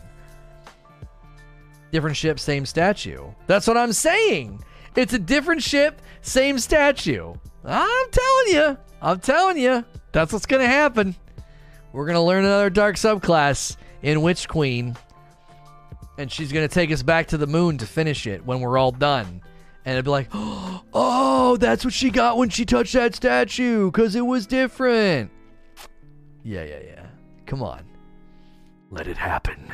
Different ship, same statue. That's what I'm saying. It's a different ship, same statue. I'm telling you. I'm telling you. That's what's going to happen. We're going to learn another dark subclass in Witch Queen and she's gonna take us back to the moon to finish it when we're all done. And it'd be like, oh, that's what she got when she touched that statue, because it was different. Yeah, yeah, yeah. Come on. Let it happen.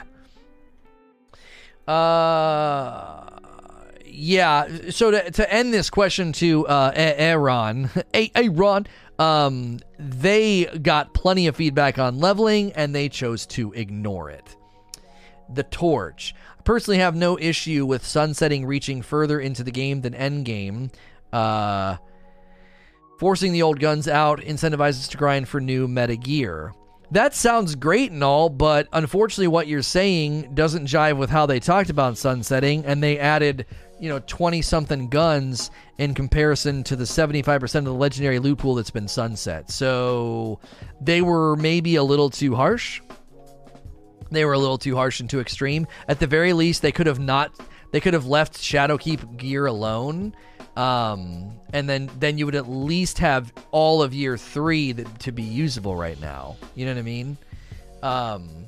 Uh, yeah. So to, to end this question to uh, Aaron, Aaron, um, they got plenty of feedback on leveling and they chose to ignore it the torch. I personally have no issue with sunsetting reaching further into the game than endgame. Uh, forcing the old guns out incentivizes to grind for new meta gear. That sounds great and all, but unfortunately, what you're saying doesn't jive with how they talked about sunsetting, and they added, you know, 20 something guns in comparison to the 75% of the legendary loot pool that's been sunset. So they were maybe a little too harsh they were a little too harsh and too extreme. At the very least, they could have not. They could have left Shadowkeep gear alone, um, and then then you would at least have all of year three to be usable right now. You know what I mean? Um,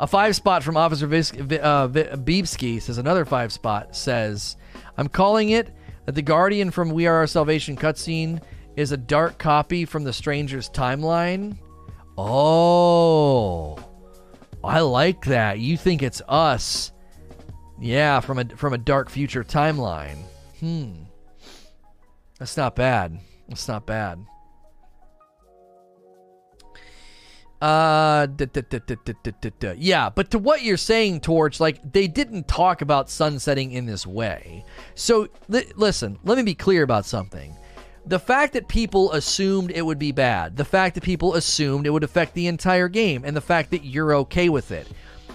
a five spot from Officer Vis- uh, Beebski says another five spot says, "I'm calling it that the Guardian from We Are Our Salvation cutscene is a dark copy from the Stranger's timeline." Oh. I like that. You think it's us. Yeah, from a from a dark future timeline. Hmm. That's not bad. That's not bad. Uh, da, da, da, yeah, but to what you're saying, Torch, like they didn't talk about sunsetting in this way. So li- listen, let me be clear about something the fact that people assumed it would be bad, the fact that people assumed it would affect the entire game, and the fact that you're okay with it.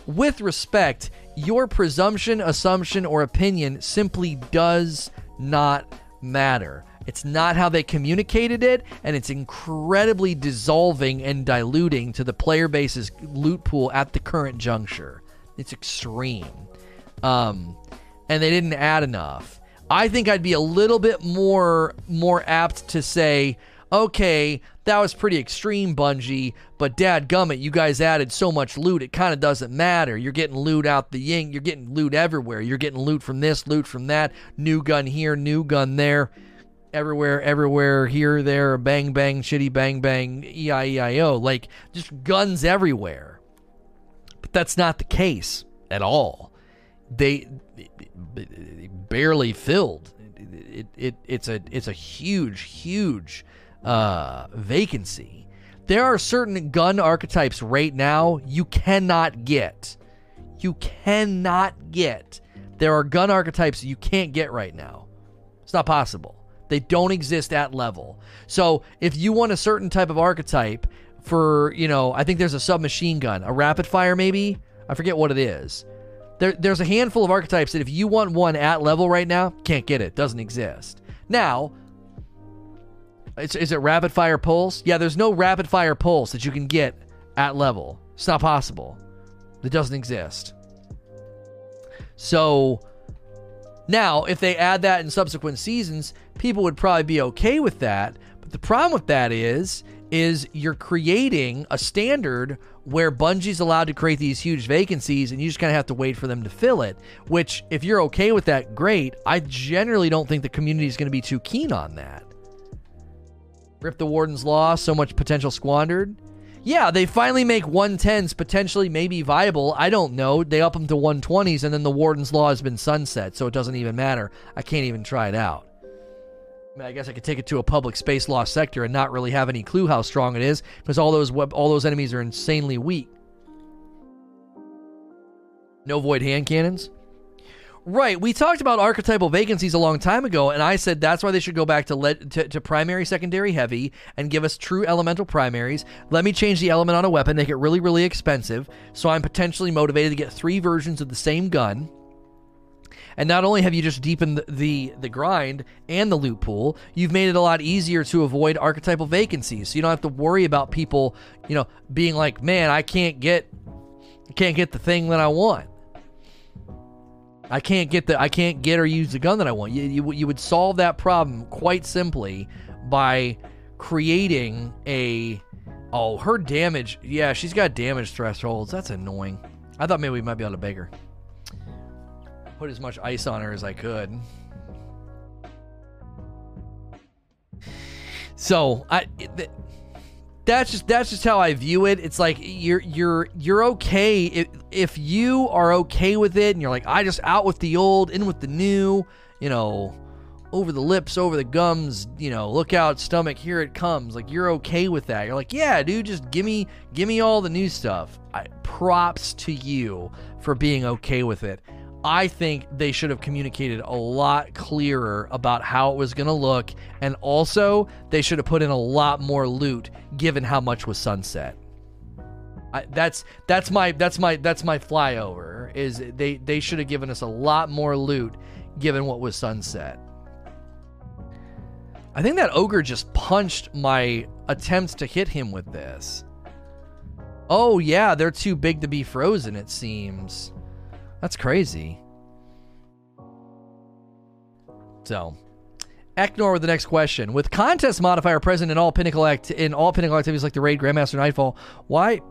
With respect, your presumption, assumption, or opinion simply does not matter. It's not how they communicated it, and it's incredibly dissolving and diluting to the player base's loot pool at the current juncture. It's extreme. Um, and they didn't add enough. I think I'd be a little bit more more apt to say, okay, that was pretty extreme, Bungie, but dad gummit, you guys added so much loot, it kind of doesn't matter. You're getting loot out the ying, you're getting loot everywhere. You're getting loot from this, loot from that, new gun here, new gun there, everywhere, everywhere, here, there, bang, bang, shitty, bang, bang, E-I-E-I-O. Like, just guns everywhere. But that's not the case at all. They barely filled. It, it, it's a it's a huge huge uh, vacancy. There are certain gun archetypes right now you cannot get. You cannot get There are gun archetypes you can't get right now. It's not possible. They don't exist at level. So if you want a certain type of archetype for, you know, I think there's a submachine gun, a rapid fire maybe. I forget what it is. There, there's a handful of archetypes that if you want one at level right now, can't get it. Doesn't exist. Now, is, is it rapid fire pulse? Yeah, there's no rapid fire pulse that you can get at level. It's not possible. It doesn't exist. So now, if they add that in subsequent seasons, people would probably be okay with that. But the problem with that is, is you're creating a standard where Bungie's allowed to create these huge vacancies and you just kind of have to wait for them to fill it. Which, if you're okay with that, great. I generally don't think the community is going to be too keen on that. Rip the Warden's Law, so much potential squandered. Yeah, they finally make 110s potentially maybe viable. I don't know. They up them to 120s, and then the Warden's Law has been sunset, so it doesn't even matter. I can't even try it out. I, guess I could take it to a public space lost sector and not really have any clue how strong it is, because all those web, all those enemies are insanely weak. No void hand cannons. Right. We talked about archetypal vacancies a long time ago, and I said that's why they should go back to, le- to, to primary, secondary, heavy, and give us true elemental primaries. Let me change the element on a weapon, make it really, really expensive, so I'm potentially motivated to get three versions of the same gun. And not only have you just deepened the, the, the grind and the loot pool, you've made it a lot easier to avoid archetypal vacancies. So you don't have to worry about people, you know, being like, "Man, I can't get, can't get the thing that I want." I can't get the I can't get or use the gun that I want. You, you, you would solve that problem quite simply by creating a oh her damage. Yeah, she's got damage thresholds. That's annoying. I thought maybe we might be able to beg her. Put as much ice on her as I could. So I. Th- that's just that's just how I view it. It's like you're you're you're okay if if you are okay with it and you're like I just out with the old, in with the new, you know, over the lips, over the gums, you know, look out, stomach, here it comes. Like you're okay with that. You're like, yeah, dude, just give me give me all the new stuff. I, props to you for being okay with it. I think they should have communicated a lot clearer about how it was going to look, and also they should have put in a lot more loot given how much was sunset. I, that's that's my that's my that's my flyover is they they should have given us a lot more loot given what was sunset. I think that ogre just punched my attempts to hit him with this. Oh yeah, they're too big to be frozen it seems. That's crazy. So, Eknor with the next question. With contest modifier present in all pinnacle act in all pinnacle activities like the raid, Grandmaster, Nightfall, why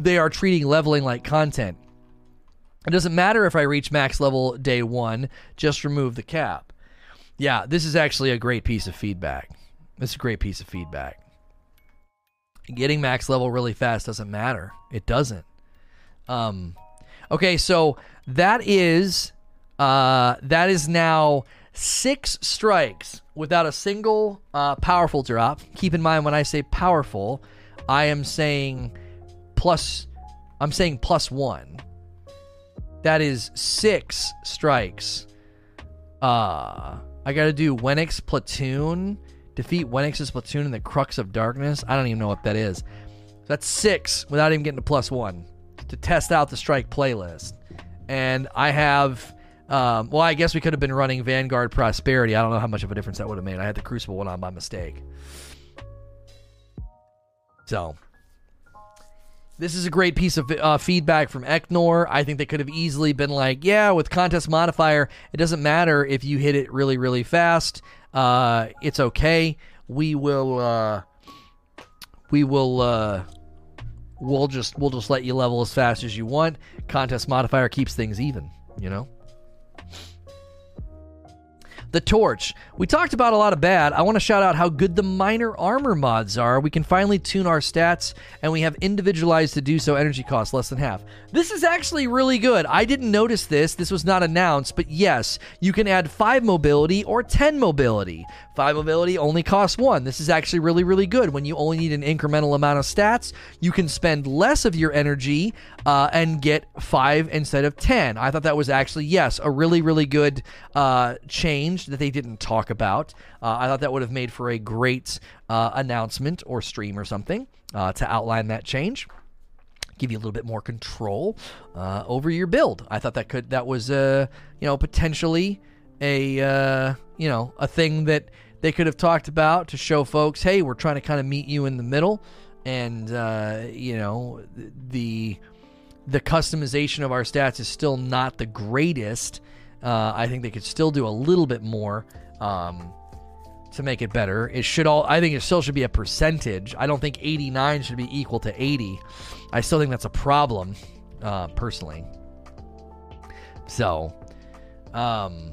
they are treating leveling like content? It doesn't matter if I reach max level day one. Just remove the cap. Yeah, this is actually a great piece of feedback. This is a great piece of feedback. Getting max level really fast doesn't matter. It doesn't. Um, okay, so that is uh, that is now six strikes without a single uh, powerful drop. Keep in mind when I say powerful, I am saying plus. I'm saying plus one. That is six strikes. Uh, I got to do Wenix platoon. Defeat Wenix's platoon in the Crux of Darkness. I don't even know what that is. That's six without even getting to plus one to test out the strike playlist and I have. Um, well, I guess we could have been running Vanguard Prosperity. I don't know how much of a difference that would have made. I had the Crucible one on by mistake. So, this is a great piece of uh, feedback from Eknor. I think they could have easily been like, yeah, with contest modifier, it doesn't matter if you hit it really, really fast. Uh, it's okay. We will. Uh, we will. We'll just we'll just let you level as fast as you want. Contest modifier keeps things even, you know. The Torch. We talked about a lot of bad. I want to shout out how good the minor armor mods are. We can finally tune our stats, and we have individualized to do so energy cost less than half. This is actually really good. I didn't notice this. This was not announced, but yes, you can add 5 mobility or 10 mobility. 5 mobility only costs 1. This is actually really, really good. When you only need an incremental amount of stats, you can spend less of your energy uh, and get 5 instead of 10. I thought that was actually, yes, a really, really good uh, change that they didn't talk about. Uh, I thought that would have made for a great uh, announcement or stream or something uh, to outline that change. Give you a little bit more control uh, over your build. I thought that could that was uh, you know potentially a uh, you know a thing that they could have talked about to show folks, hey, we're trying to kind of meet you in the middle, and you know the the customization of our stats is still not the greatest. Uh, I think they could still do a little bit more um, to make it better. It should all. I think it still should be a percentage. I don't think 89 should be equal to 80. I still think that's a problem, uh, personally. So, um,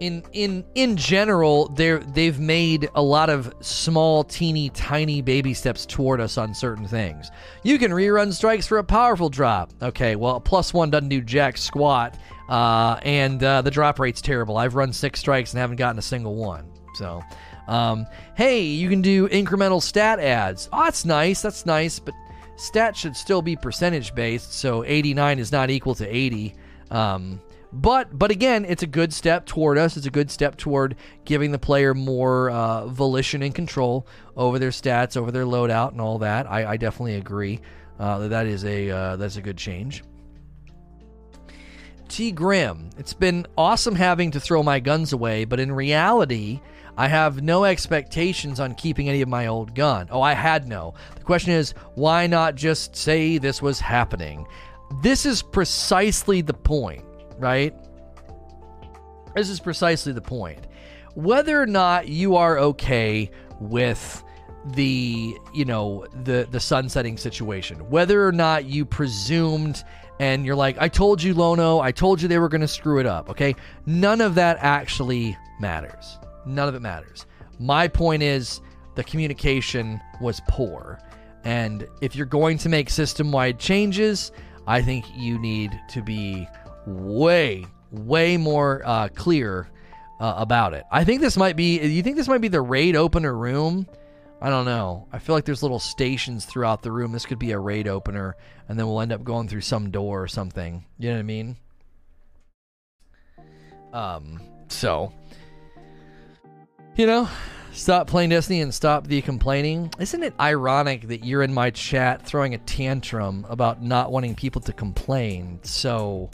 in in in general, they they've made a lot of small, teeny, tiny baby steps toward us on certain things. You can rerun strikes for a powerful drop. Okay, well, plus one doesn't do jack squat, uh, and uh, the drop rate's terrible. I've run six strikes and haven't gotten a single one. So, um, hey, you can do incremental stat ads. Oh, that's nice. That's nice, but stats should still be percentage based. So 89 is not equal to 80. Um, but but again, it's a good step toward us. It's a good step toward giving the player more uh, volition and control over their stats, over their loadout, and all that. I, I definitely agree uh, that that is a uh, that's a good change. T Grim, it's been awesome having to throw my guns away, but in reality, I have no expectations on keeping any of my old gun. Oh, I had no. The question is, why not just say this was happening? This is precisely the point right? This is precisely the point. Whether or not you are okay with the you know the the sunsetting situation whether or not you presumed and you're like i told you lono i told you they were going to screw it up okay none of that actually matters none of it matters my point is the communication was poor and if you're going to make system wide changes i think you need to be way, way more uh, clear uh, about it. I think this might be. You think this might be the raid opener room? I don't know. I feel like there's little stations throughout the room. This could be a raid opener, and then we'll end up going through some door or something. You know what I mean? Um. So, you know, stop playing Destiny and stop the complaining. Isn't it ironic that you're in my chat throwing a tantrum about not wanting people to complain? So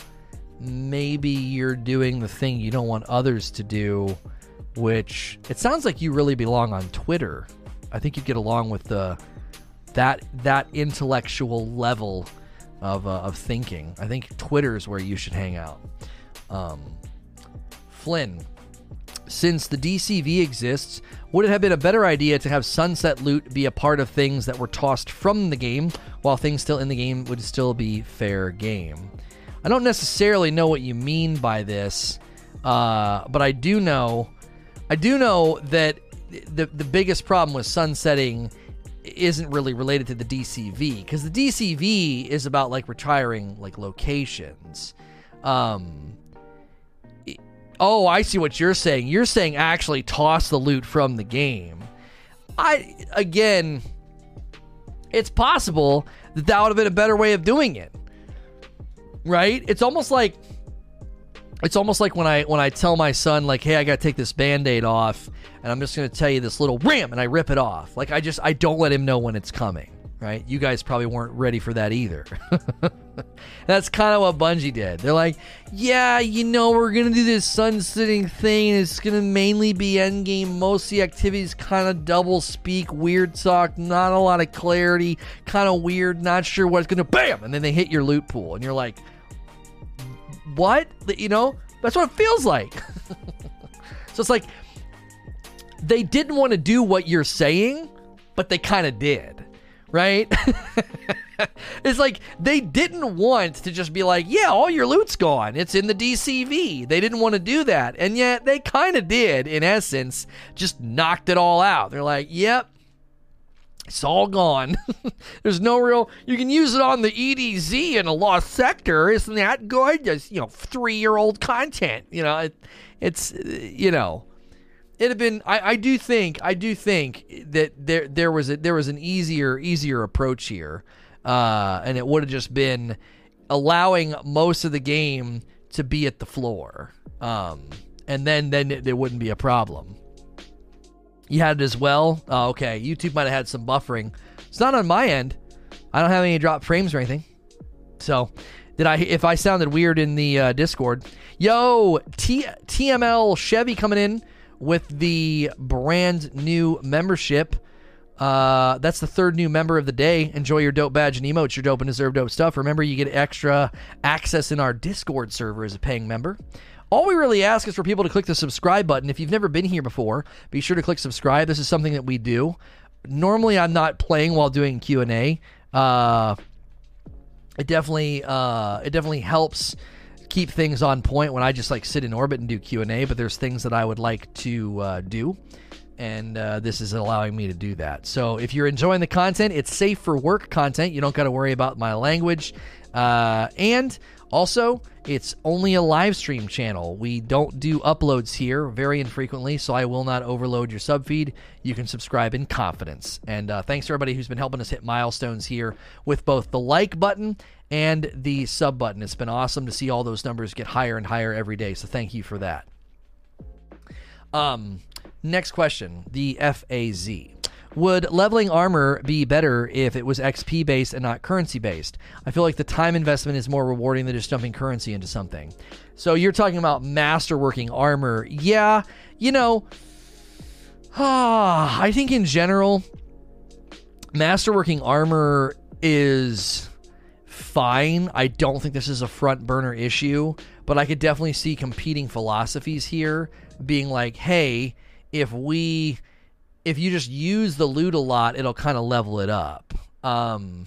maybe you're doing the thing you don't want others to do, which it sounds like you really belong on Twitter. I think you'd get along with the that that intellectual level of, uh, of thinking. I think Twitter is where you should hang out. Um, Flynn, since the DCV exists, would it have been a better idea to have sunset loot be a part of things that were tossed from the game, while things still in the game would still be fair game? I don't necessarily know what you mean by this, uh, but I do know, I do know that the the biggest problem with sunsetting isn't really related to the DCV because the DCV is about like retiring like locations. Um, oh, I see what you're saying. You're saying actually toss the loot from the game. I again, it's possible that that would have been a better way of doing it right? It's almost like it's almost like when I when I tell my son like, "Hey, I got to take this band-aid off and I'm just going to tell you this little ram and I rip it off." Like I just I don't let him know when it's coming, right? You guys probably weren't ready for that either. That's kind of what Bungie did. They're like, "Yeah, you know, we're going to do this sunsetting thing. It's going to mainly be endgame. Most of the activities kind of double speak, weird talk, not a lot of clarity, kind of weird, not sure what's going to bam, and then they hit your loot pool and you're like, what? You know, that's what it feels like. so it's like they didn't want to do what you're saying, but they kind of did, right? it's like they didn't want to just be like, yeah, all your loot's gone. It's in the DCV. They didn't want to do that. And yet they kind of did, in essence, just knocked it all out. They're like, yep, it's all gone. There's no real. You can use it on the EDZ in a lost sector. Isn't that good? Just you know, three year old content. You know, it, it's you know, it'd have been. I, I do think. I do think that there there was a, there was an easier easier approach here, uh, and it would have just been allowing most of the game to be at the floor, um, and then then it, there wouldn't be a problem. You had it as well. Oh, okay. YouTube might have had some buffering. It's not on my end. I don't have any drop frames or anything. So, did I? If I sounded weird in the uh, Discord, yo, T- TML Chevy coming in with the brand new membership. Uh, that's the third new member of the day. Enjoy your dope badge and emotes, your dope and deserve dope stuff. Remember, you get extra access in our Discord server as a paying member. All we really ask is for people to click the subscribe button. If you've never been here before, be sure to click subscribe. This is something that we do. Normally, I'm not playing while doing Q and A. Uh, it definitely, uh, it definitely helps keep things on point when I just like sit in orbit and do Q and A. But there's things that I would like to uh, do, and uh, this is allowing me to do that. So if you're enjoying the content, it's safe for work content. You don't got to worry about my language, uh, and also, it's only a live stream channel. We don't do uploads here very infrequently, so I will not overload your sub feed. You can subscribe in confidence. And uh, thanks to everybody who's been helping us hit milestones here with both the like button and the sub button. It's been awesome to see all those numbers get higher and higher every day. So thank you for that. Um, next question: the FAZ. Would leveling armor be better if it was XP based and not currency based? I feel like the time investment is more rewarding than just dumping currency into something. So you're talking about masterworking armor. Yeah, you know, ah, I think in general, masterworking armor is fine. I don't think this is a front burner issue, but I could definitely see competing philosophies here being like, hey, if we if you just use the loot a lot, it'll kind of level it up. Um,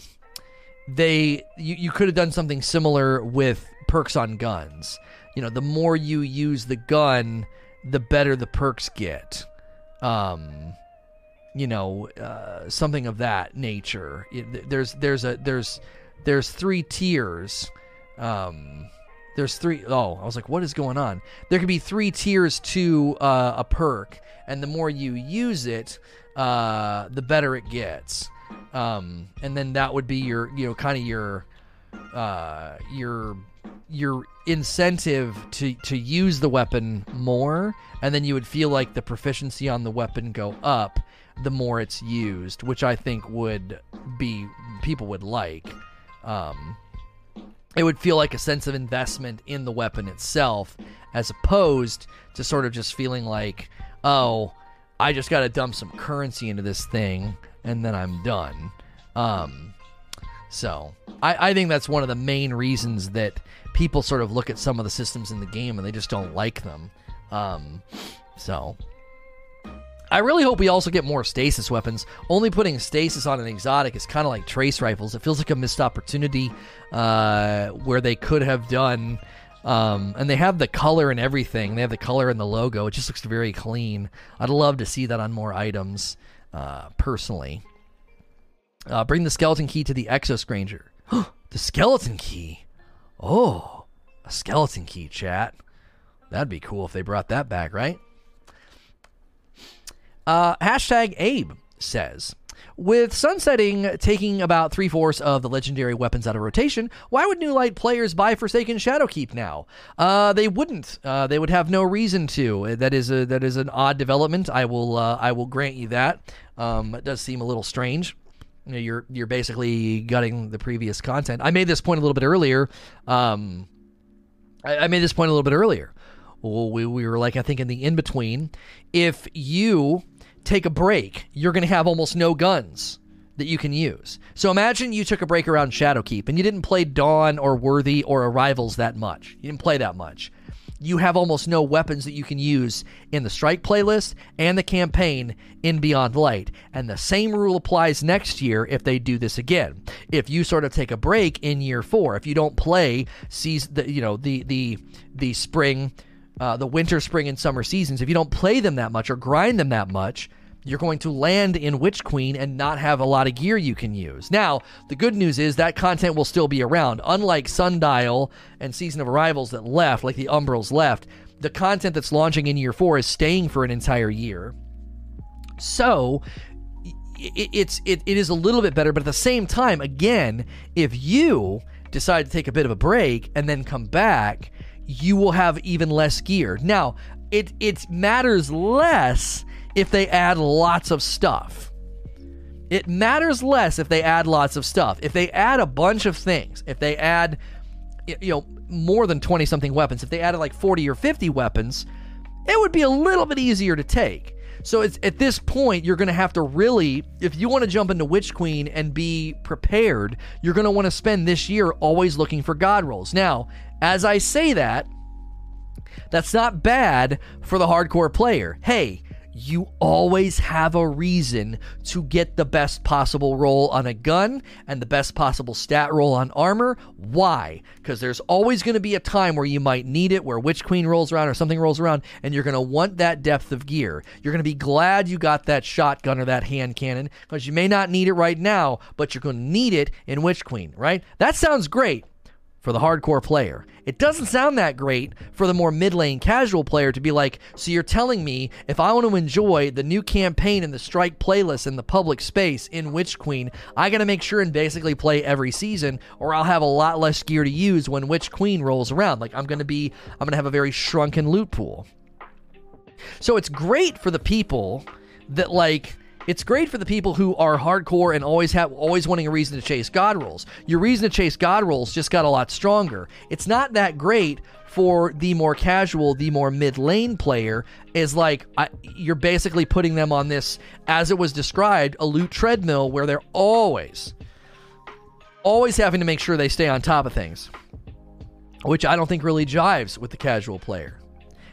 they you, you could have done something similar with perks on guns. You know, the more you use the gun, the better the perks get. Um, you know, uh, something of that nature. It, there's there's a there's there's three tiers. Um, there's three oh I was like, what is going on? There could be three tiers to uh, a perk and the more you use it, uh, the better it gets. Um, and then that would be your, you know, kind of your, uh, your, your incentive to to use the weapon more, and then you would feel like the proficiency on the weapon go up the more it's used, which I think would be people would like. Um, it would feel like a sense of investment in the weapon itself, as opposed to sort of just feeling like oh, I just got to dump some currency into this thing and then I'm done. Um, so I, I think that's one of the main reasons that people sort of look at some of the systems in the game and they just don't like them. Um, so I really hope we also get more stasis weapons. Only putting stasis on an exotic is kind of like trace rifles. It feels like a missed opportunity uh, where they could have done um, and they have the color and everything. They have the color and the logo. It just looks very clean. I'd love to see that on more items, uh, personally. Uh, bring the skeleton key to the Exo Stranger. the skeleton key. Oh, a skeleton key, chat. That'd be cool if they brought that back, right? Uh, hashtag Abe says with sunsetting taking about three fourths of the legendary weapons out of rotation, why would New Light players buy Forsaken Shadowkeep now? Uh, they wouldn't. Uh, they would have no reason to. That is a that is an odd development. I will uh, I will grant you that. Um, it does seem a little strange. You know, you're you're basically gutting the previous content. I made this point a little bit earlier. Um, I, I made this point a little bit earlier. Well, we, we were like I think in the in between. If you take a break, you're going to have almost no guns that you can use. So imagine you took a break around Shadowkeep and you didn't play Dawn or Worthy or Arrivals that much. You didn't play that much. you have almost no weapons that you can use in the strike playlist and the campaign in Beyond Light. And the same rule applies next year if they do this again. If you sort of take a break in year four, if you don't play season, the, you know, the the the spring, uh, the winter, spring, and summer seasons, if you don't play them that much or grind them that much, you're going to land in Witch Queen and not have a lot of gear you can use. Now, the good news is that content will still be around. Unlike Sundial and Season of Arrivals that left, like the Umbrals left, the content that's launching in year four is staying for an entire year. So, it, it's it, it is a little bit better, but at the same time, again, if you decide to take a bit of a break and then come back, you will have even less gear. Now, it it matters less if they add lots of stuff. It matters less if they add lots of stuff. If they add a bunch of things, if they add you know more than 20 something weapons, if they added like 40 or 50 weapons, it would be a little bit easier to take. So it's at this point you're going to have to really if you want to jump into Witch Queen and be prepared, you're going to want to spend this year always looking for god rolls. Now, as I say that, that's not bad for the hardcore player. Hey, you always have a reason to get the best possible roll on a gun and the best possible stat roll on armor. Why? Because there's always going to be a time where you might need it, where Witch Queen rolls around or something rolls around, and you're going to want that depth of gear. You're going to be glad you got that shotgun or that hand cannon because you may not need it right now, but you're going to need it in Witch Queen, right? That sounds great for the hardcore player. It doesn't sound that great for the more mid lane casual player to be like, so you're telling me if I want to enjoy the new campaign in the Strike playlist in the public space in Witch Queen, I got to make sure and basically play every season, or I'll have a lot less gear to use when Witch Queen rolls around. Like I'm going to be, I'm going to have a very shrunken loot pool. So it's great for the people that like it's great for the people who are hardcore and always have always wanting a reason to chase god rolls. Your reason to chase god rolls just got a lot stronger. It's not that great for the more casual, the more mid lane player. Is like I, you're basically putting them on this, as it was described, a loot treadmill where they're always, always having to make sure they stay on top of things, which I don't think really jives with the casual player.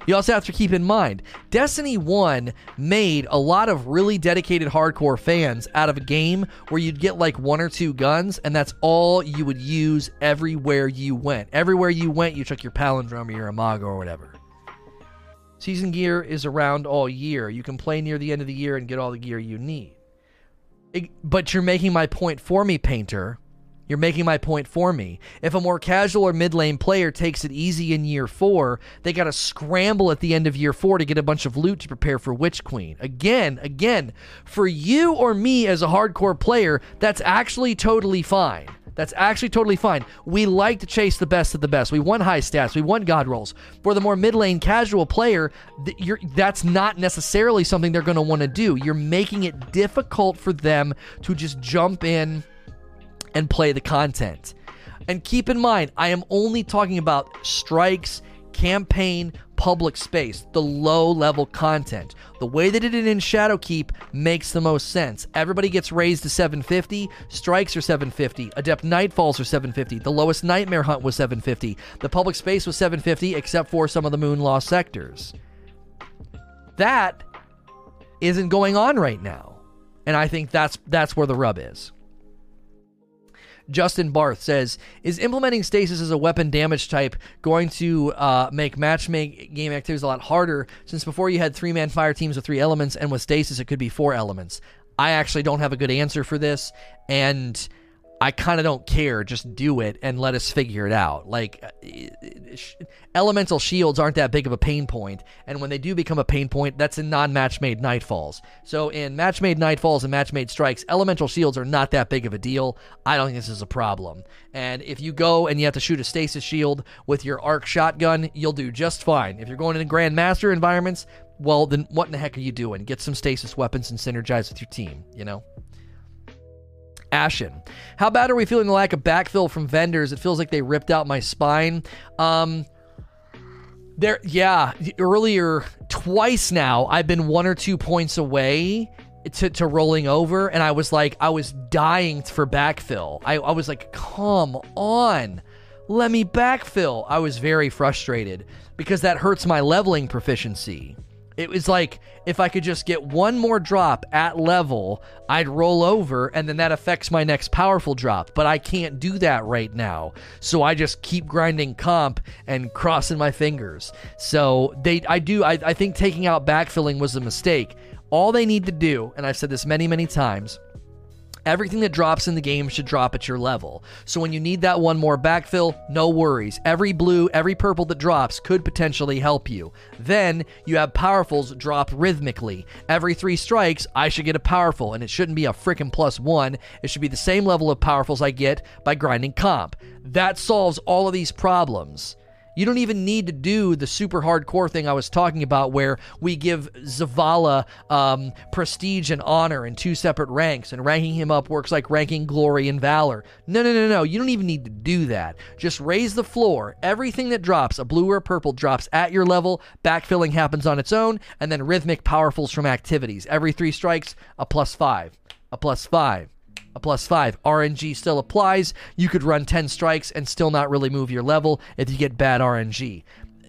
You also have to keep in mind, Destiny 1 made a lot of really dedicated hardcore fans out of a game where you'd get like one or two guns, and that's all you would use everywhere you went. Everywhere you went, you took your palindrome or your imago or whatever. Season gear is around all year. You can play near the end of the year and get all the gear you need. It, but you're making my point for me, Painter, you're making my point for me. If a more casual or mid lane player takes it easy in year four, they got to scramble at the end of year four to get a bunch of loot to prepare for Witch Queen. Again, again, for you or me as a hardcore player, that's actually totally fine. That's actually totally fine. We like to chase the best of the best. We want high stats. We want god rolls. For the more mid lane casual player, th- that's not necessarily something they're going to want to do. You're making it difficult for them to just jump in and play the content. And keep in mind, I am only talking about strikes, campaign, public space, the low level content. The way they did it in Shadowkeep makes the most sense. Everybody gets raised to 750, strikes are 750, Adept Nightfalls are 750, the lowest Nightmare Hunt was 750, the public space was 750, except for some of the Moon Lost sectors. That isn't going on right now. And I think that's that's where the rub is. Justin Barth says, "Is implementing stasis as a weapon damage type going to uh, make matchmaking game activities a lot harder? Since before you had three man fire teams with three elements, and with stasis it could be four elements. I actually don't have a good answer for this, and." I kind of don't care. Just do it and let us figure it out. Like, uh, elemental shields aren't that big of a pain point, and when they do become a pain point, that's in non-match made nightfalls. So in match made nightfalls and match made strikes, elemental shields are not that big of a deal. I don't think this is a problem. And if you go and you have to shoot a stasis shield with your arc shotgun, you'll do just fine. If you're going into grandmaster environments, well, then what in the heck are you doing? Get some stasis weapons and synergize with your team. You know. Ashen. How bad are we feeling the lack of backfill from vendors? It feels like they ripped out my spine. Um, there, yeah, earlier, twice now, I've been one or two points away to, to rolling over, and I was like, I was dying for backfill. I, I was like, come on. let me backfill. I was very frustrated because that hurts my leveling proficiency. It was like if I could just get one more drop at level, I'd roll over and then that affects my next powerful drop. But I can't do that right now. So I just keep grinding comp and crossing my fingers. So they I do I, I think taking out backfilling was a mistake. All they need to do, and I've said this many, many times, Everything that drops in the game should drop at your level. So when you need that one more backfill, no worries. Every blue, every purple that drops could potentially help you. Then you have powerfuls drop rhythmically. Every three strikes, I should get a powerful, and it shouldn't be a freaking plus one. It should be the same level of powerfuls I get by grinding comp. That solves all of these problems. You don't even need to do the super hardcore thing I was talking about where we give Zavala um, prestige and honor in two separate ranks, and ranking him up works like ranking glory and valor. No, no, no, no. You don't even need to do that. Just raise the floor. Everything that drops, a blue or a purple, drops at your level. Backfilling happens on its own, and then rhythmic powerfuls from activities. Every three strikes, a plus five, a plus five a plus five. RNG still applies. You could run 10 strikes and still not really move your level if you get bad RNG.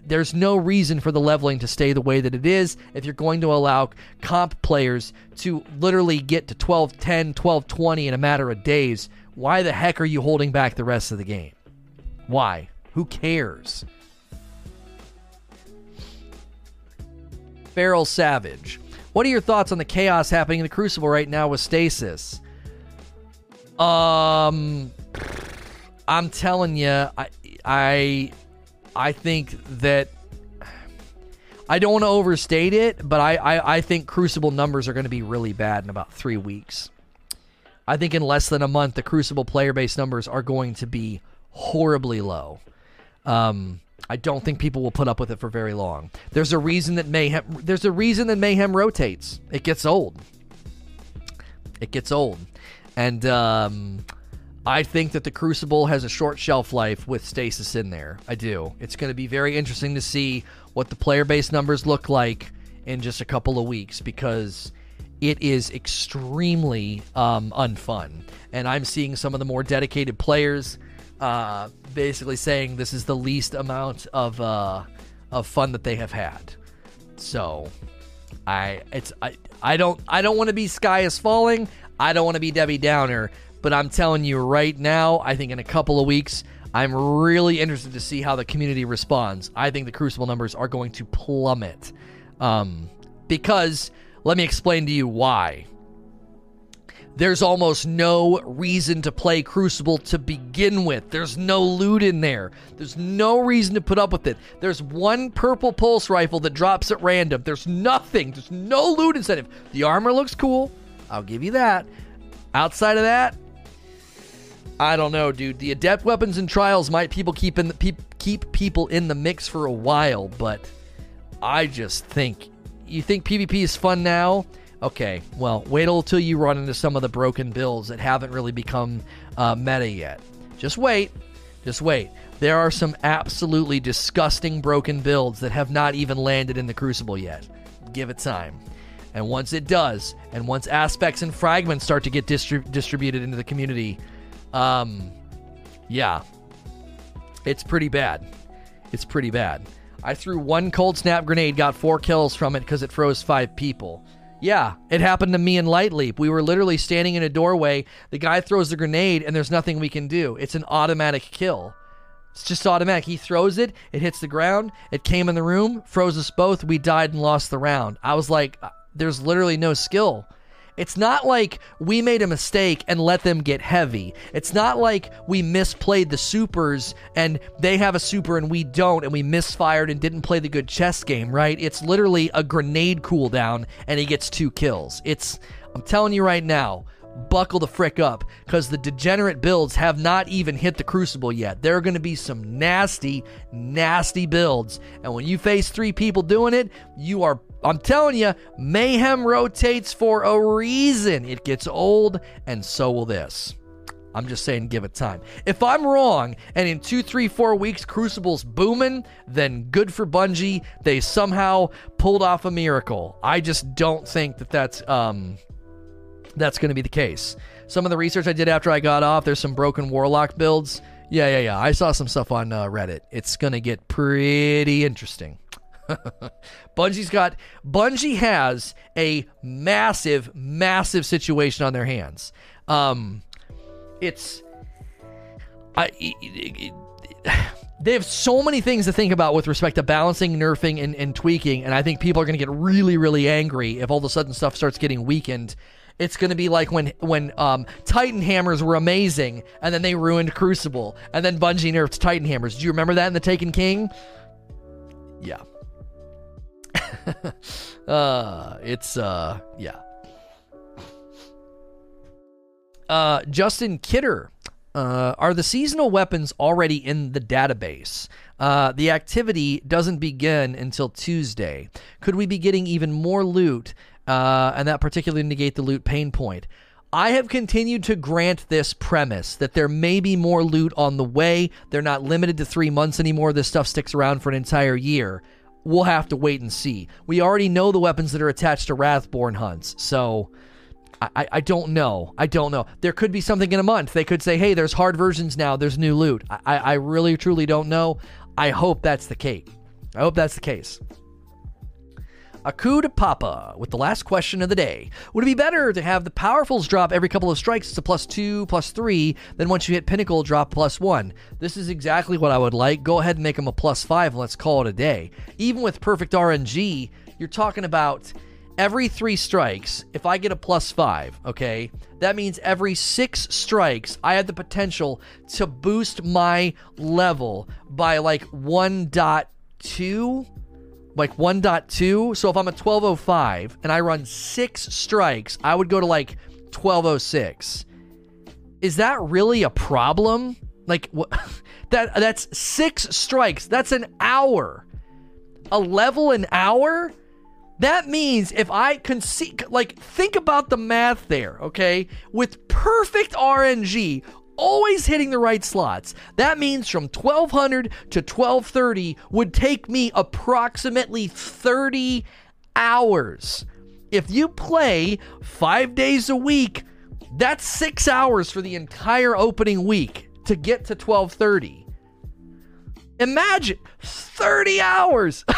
There's no reason for the leveling to stay the way that it is if you're going to allow comp players to literally get to 12 10, 12 20 in a matter of days. Why the heck are you holding back the rest of the game? Why? Who cares? Feral Savage. What are your thoughts on the chaos happening in the Crucible right now with Stasis? Um, I'm telling you, I, I, I think that I don't want to overstate it, but I, I, I think Crucible numbers are going to be really bad in about three weeks. I think in less than a month, the Crucible player base numbers are going to be horribly low. Um, I don't think people will put up with it for very long. There's a reason that mayhem. There's a reason that mayhem rotates. It gets old. It gets old. And um, I think that the Crucible has a short shelf life with stasis in there. I do. It's going to be very interesting to see what the player base numbers look like in just a couple of weeks because it is extremely um, unfun. And I'm seeing some of the more dedicated players uh, basically saying this is the least amount of uh, of fun that they have had. So I it's I I don't I don't want to be sky is falling. I don't want to be Debbie Downer, but I'm telling you right now, I think in a couple of weeks, I'm really interested to see how the community responds. I think the Crucible numbers are going to plummet. Um, because, let me explain to you why. There's almost no reason to play Crucible to begin with. There's no loot in there. There's no reason to put up with it. There's one purple pulse rifle that drops at random. There's nothing. There's no loot incentive. The armor looks cool. I'll give you that. Outside of that, I don't know, dude. The adept weapons and trials might people keep in the, pe- keep people in the mix for a while, but I just think you think PvP is fun now. Okay, well, wait until you run into some of the broken builds that haven't really become uh, meta yet. Just wait. Just wait. There are some absolutely disgusting broken builds that have not even landed in the Crucible yet. Give it time. And once it does, and once aspects and fragments start to get distri- distributed into the community, um, yeah, it's pretty bad. It's pretty bad. I threw one cold snap grenade, got four kills from it because it froze five people. Yeah, it happened to me in Light Leap. We were literally standing in a doorway. The guy throws the grenade, and there's nothing we can do. It's an automatic kill. It's just automatic. He throws it, it hits the ground, it came in the room, froze us both. We died and lost the round. I was like, there's literally no skill. It's not like we made a mistake and let them get heavy. It's not like we misplayed the supers and they have a super and we don't and we misfired and didn't play the good chess game, right? It's literally a grenade cooldown and he gets two kills. It's, I'm telling you right now, buckle the frick up because the degenerate builds have not even hit the crucible yet. There are going to be some nasty, nasty builds. And when you face three people doing it, you are I'm telling you, mayhem rotates for a reason. It gets old, and so will this. I'm just saying, give it time. If I'm wrong, and in two, three, four weeks, Crucible's booming, then good for Bungie. They somehow pulled off a miracle. I just don't think that that's um, that's going to be the case. Some of the research I did after I got off, there's some broken Warlock builds Yeah, yeah, yeah. I saw some stuff on uh, Reddit. It's gonna get pretty interesting. Bungie's got Bungie has a massive, massive situation on their hands. Um, it's I. It, it, they have so many things to think about with respect to balancing, nerfing, and, and tweaking, and I think people are going to get really, really angry if all of a sudden stuff starts getting weakened. It's going to be like when when um, Titan hammers were amazing, and then they ruined Crucible, and then Bungie nerfed Titan hammers. Do you remember that in the Taken King? Yeah. uh, it's uh, yeah. Uh, Justin Kidder uh, are the seasonal weapons already in the database? Uh, the activity doesn't begin until Tuesday. Could we be getting even more loot, uh, and that particularly negate the loot pain point? I have continued to grant this premise that there may be more loot on the way. They're not limited to three months anymore. This stuff sticks around for an entire year. We'll have to wait and see. We already know the weapons that are attached to Wrathborn hunts, so I, I don't know. I don't know. There could be something in a month. They could say, hey, there's hard versions now. There's new loot. I, I really, truly don't know. I hope that's the case. I hope that's the case. Akud Papa with the last question of the day. Would it be better to have the powerfuls drop every couple of strikes to plus two, plus three, than once you hit pinnacle, drop plus one? This is exactly what I would like. Go ahead and make them a plus five and let's call it a day. Even with perfect RNG, you're talking about every three strikes, if I get a plus five, okay, that means every six strikes, I have the potential to boost my level by like 1.2. Like 1.2. So if I'm a 1205 and I run six strikes, I would go to like 1206. Is that really a problem? Like that that's six strikes. That's an hour. A level an hour? That means if I concede, like, think about the math there, okay? With perfect RNG, always hitting the right slots, that means from 1200 to 1230 would take me approximately 30 hours. If you play five days a week, that's six hours for the entire opening week to get to 1230. Imagine 30 hours.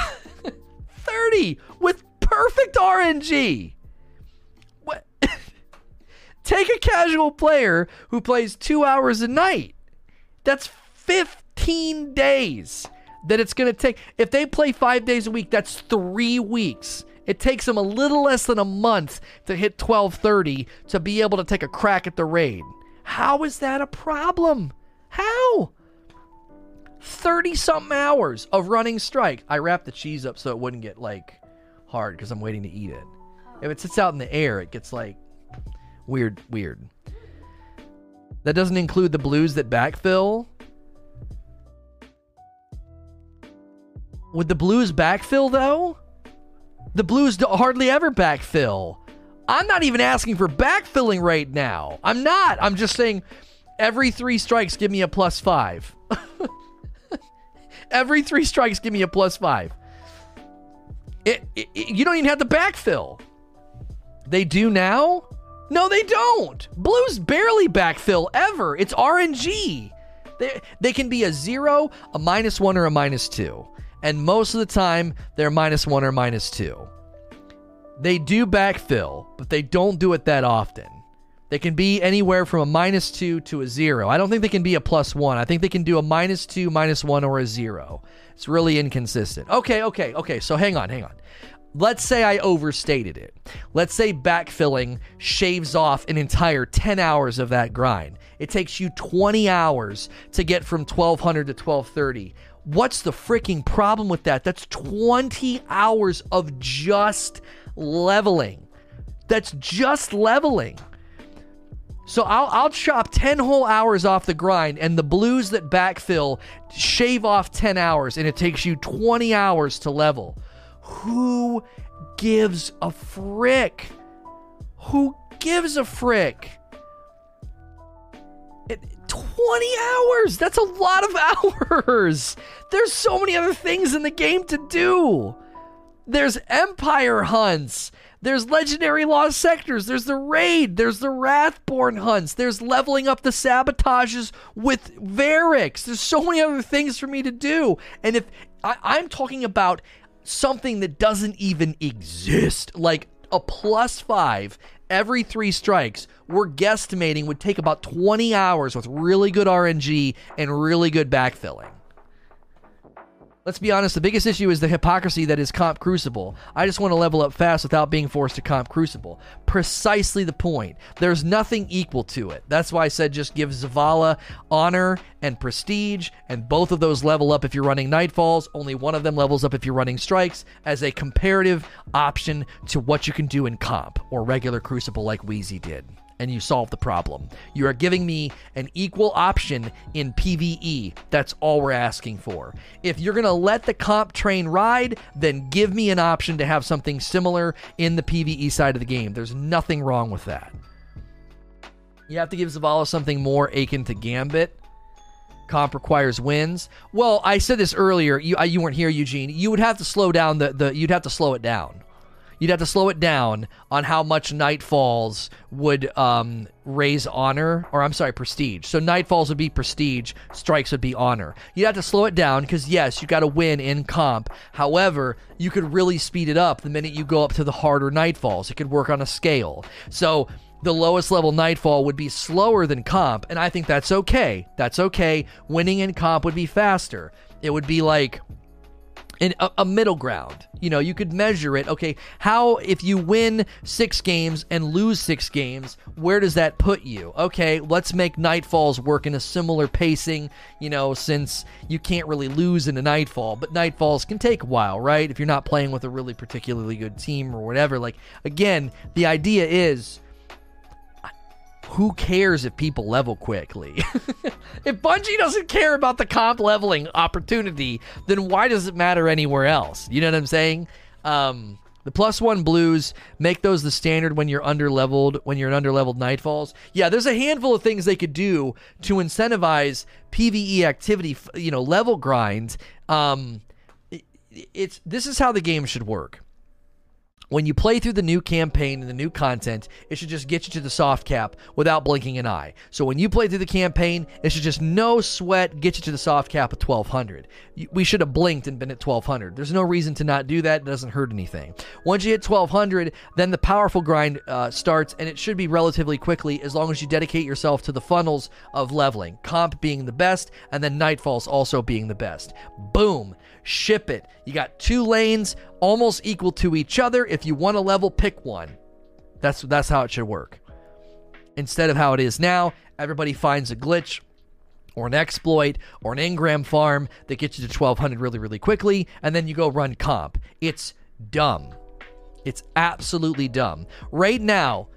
30 with perfect RNG. Take a casual player who plays two hours a night. That's 15 days that it's going to take. If they play five days a week, that's three weeks. It takes them a little less than a month to hit 1230 to be able to take a crack at the raid. How is that a problem? How? 30 something hours of running strike. I wrapped the cheese up so it wouldn't get like hard because I'm waiting to eat it. If it sits out in the air, it gets like weird, weird. That doesn't include the blues that backfill. Would the blues backfill though? The blues hardly ever backfill. I'm not even asking for backfilling right now. I'm not. I'm just saying every three strikes give me a plus five. every three strikes give me a plus five. It, it, it, you don't even have the backfill. They do now? No, they don't. Blues barely backfill ever. It's RNG. They, they can be a zero, a minus one, or a minus two. And most of the time, they're minus one or minus two. They do backfill, but they don't do it that often. They can be anywhere from a minus two to a zero. I don't think they can be a plus one. I think they can do a minus two, minus one, or a zero. It's really inconsistent. Okay, okay, okay. So hang on, hang on. Let's say I overstated it. Let's say backfilling shaves off an entire 10 hours of that grind. It takes you 20 hours to get from 1200 to 1230. What's the freaking problem with that? That's 20 hours of just leveling. That's just leveling. So I'll, I'll chop 10 whole hours off the grind, and the blues that backfill shave off 10 hours, and it takes you 20 hours to level. Who gives a frick? Who gives a frick? It, 20 hours! That's a lot of hours! There's so many other things in the game to do! There's empire hunts. There's legendary lost sectors. There's the raid. There's the Wrathborn hunts. There's leveling up the sabotages with Variks. There's so many other things for me to do. And if I, I'm talking about something that doesn't even exist, like a plus five every three strikes, we're guesstimating would take about 20 hours with really good RNG and really good backfilling. Let's be honest, the biggest issue is the hypocrisy that is Comp Crucible. I just want to level up fast without being forced to Comp Crucible. Precisely the point. There's nothing equal to it. That's why I said just give Zavala honor and prestige, and both of those level up if you're running Nightfalls. Only one of them levels up if you're running Strikes as a comparative option to what you can do in Comp or regular Crucible like Wheezy did and you solve the problem. You are giving me an equal option in PvE. That's all we're asking for. If you're going to let the comp train ride, then give me an option to have something similar in the PvE side of the game. There's nothing wrong with that. You have to give Zavala something more akin to Gambit. Comp requires wins. Well, I said this earlier. You you weren't here, Eugene. You would have to slow down the, the you'd have to slow it down you'd have to slow it down on how much Nightfalls would um, raise honor, or I'm sorry, prestige. So Nightfalls would be prestige, Strikes would be honor. You'd have to slow it down because, yes, you got to win in comp. However, you could really speed it up the minute you go up to the harder Nightfalls. It could work on a scale. So the lowest level Nightfall would be slower than comp, and I think that's okay. That's okay. Winning in comp would be faster. It would be like in a, a, middle ground. You know, you could measure it. Okay, how if you win six games and lose six games, where does that put you? Okay, let's make Nightfalls work in a similar pacing. You know, since you can't really lose in a Nightfall, but Nightfalls can take a while, right? If you're not playing with a really particularly good team or whatever. Like again, the idea is who cares if people level quickly? if Bungie doesn't care about the comp leveling opportunity, then why does it matter anywhere else? You know what I'm saying? Um, the plus one blues make those the standard when you're under leveled, when you're an under leveled Nightfalls. Yeah, there's a handful of things they could do to incentivize PVE activity, you know, level grind. Um, it, it's this is how the game should work when you play through the new campaign and the new content, it should just get you to the soft cap without blinking an eye. So when you play through the campaign, it should just no sweat get you to the soft cap of 1200. We should have blinked and been at 1200. There's no reason to not do that. It doesn't hurt anything. Once you hit 1200, then the powerful grind uh, starts, and it should be relatively quickly as long as you dedicate yourself to the funnels of leveling. Comp being the best, and then Nightfalls also being the best. Boom ship it. You got two lanes almost equal to each other. If you want a level, pick one. That's that's how it should work. Instead of how it is now, everybody finds a glitch or an exploit or an engram farm that gets you to 1200 really really quickly and then you go run comp. It's dumb. It's absolutely dumb. Right now,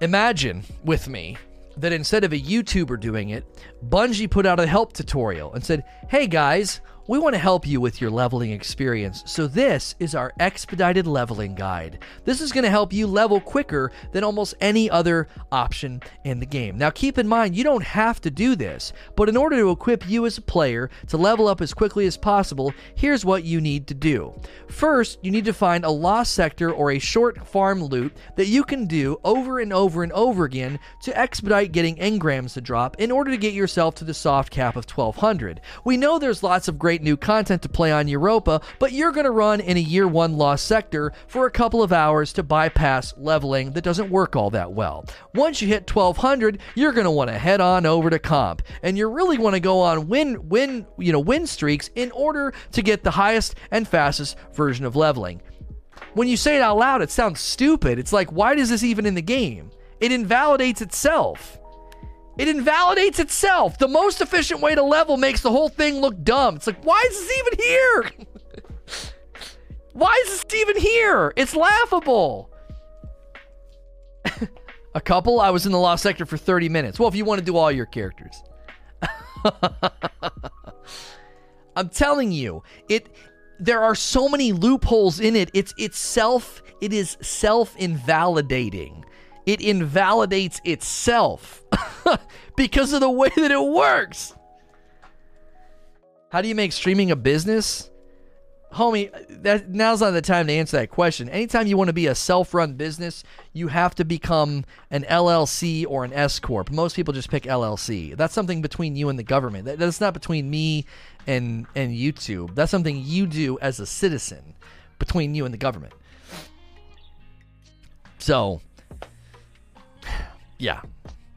imagine with me that instead of a YouTuber doing it, Bungie put out a help tutorial and said, "Hey guys, we want to help you with your leveling experience, so this is our expedited leveling guide. This is going to help you level quicker than almost any other option in the game. Now, keep in mind, you don't have to do this, but in order to equip you as a player to level up as quickly as possible, here's what you need to do. First, you need to find a lost sector or a short farm loot that you can do over and over and over again to expedite getting engrams to drop in order to get yourself to the soft cap of 1200. We know there's lots of great new content to play on Europa, but you're going to run in a year one lost sector for a couple of hours to bypass leveling that doesn't work all that well. Once you hit 1200, you're going to want to head on over to comp, and you're really want to go on win win you know win streaks in order to get the highest and fastest version of leveling. When you say it out loud, it sounds stupid. It's like, why is this even in the game? It invalidates itself. It invalidates itself. The most efficient way to level makes the whole thing look dumb. It's like, why is this even here? why is this even here? It's laughable. A couple, I was in the lost sector for 30 minutes. Well, if you want to do all your characters. I'm telling you, it there are so many loopholes in it. It's itself it is self-invalidating it invalidates itself because of the way that it works. How do you make streaming a business? homie, that now's not the time to answer that question. Anytime you want to be a self-run business, you have to become an LLC or an S corp. Most people just pick LLC. That's something between you and the government. That, that's not between me and and YouTube. That's something you do as a citizen between you and the government. So, yeah,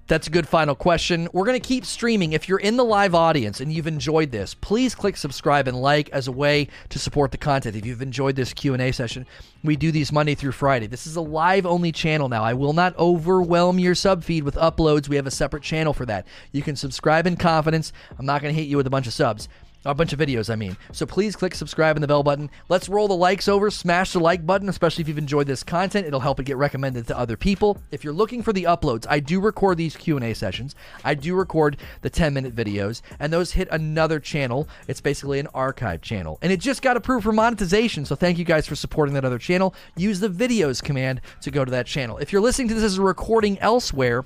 that's a good final question. We're going to keep streaming. If you're in the live audience and you've enjoyed this, please click subscribe and like as a way to support the content. If you've enjoyed this Q&A session, we do these Monday through Friday. This is a live only channel now. I will not overwhelm your sub feed with uploads. We have a separate channel for that. You can subscribe in confidence. I'm not going to hit you with a bunch of subs. A bunch of videos, I mean. So please click subscribe and the bell button. Let's roll the likes over. Smash the like button, especially if you've enjoyed this content. It'll help it get recommended to other people. If you're looking for the uploads, I do record these Q&A sessions. I do record the 10-minute videos, and those hit another channel. It's basically an archive channel. And it just got approved for monetization, so thank you guys for supporting that other channel. Use the videos command to go to that channel. If you're listening to this as a recording elsewhere,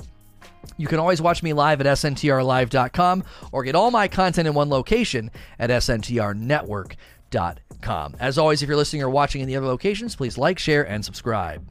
you can always watch me live at sntrlive.com or get all my content in one location at sntrnetwork.com. As always, if you're listening or watching in the other locations, please like, share, and subscribe.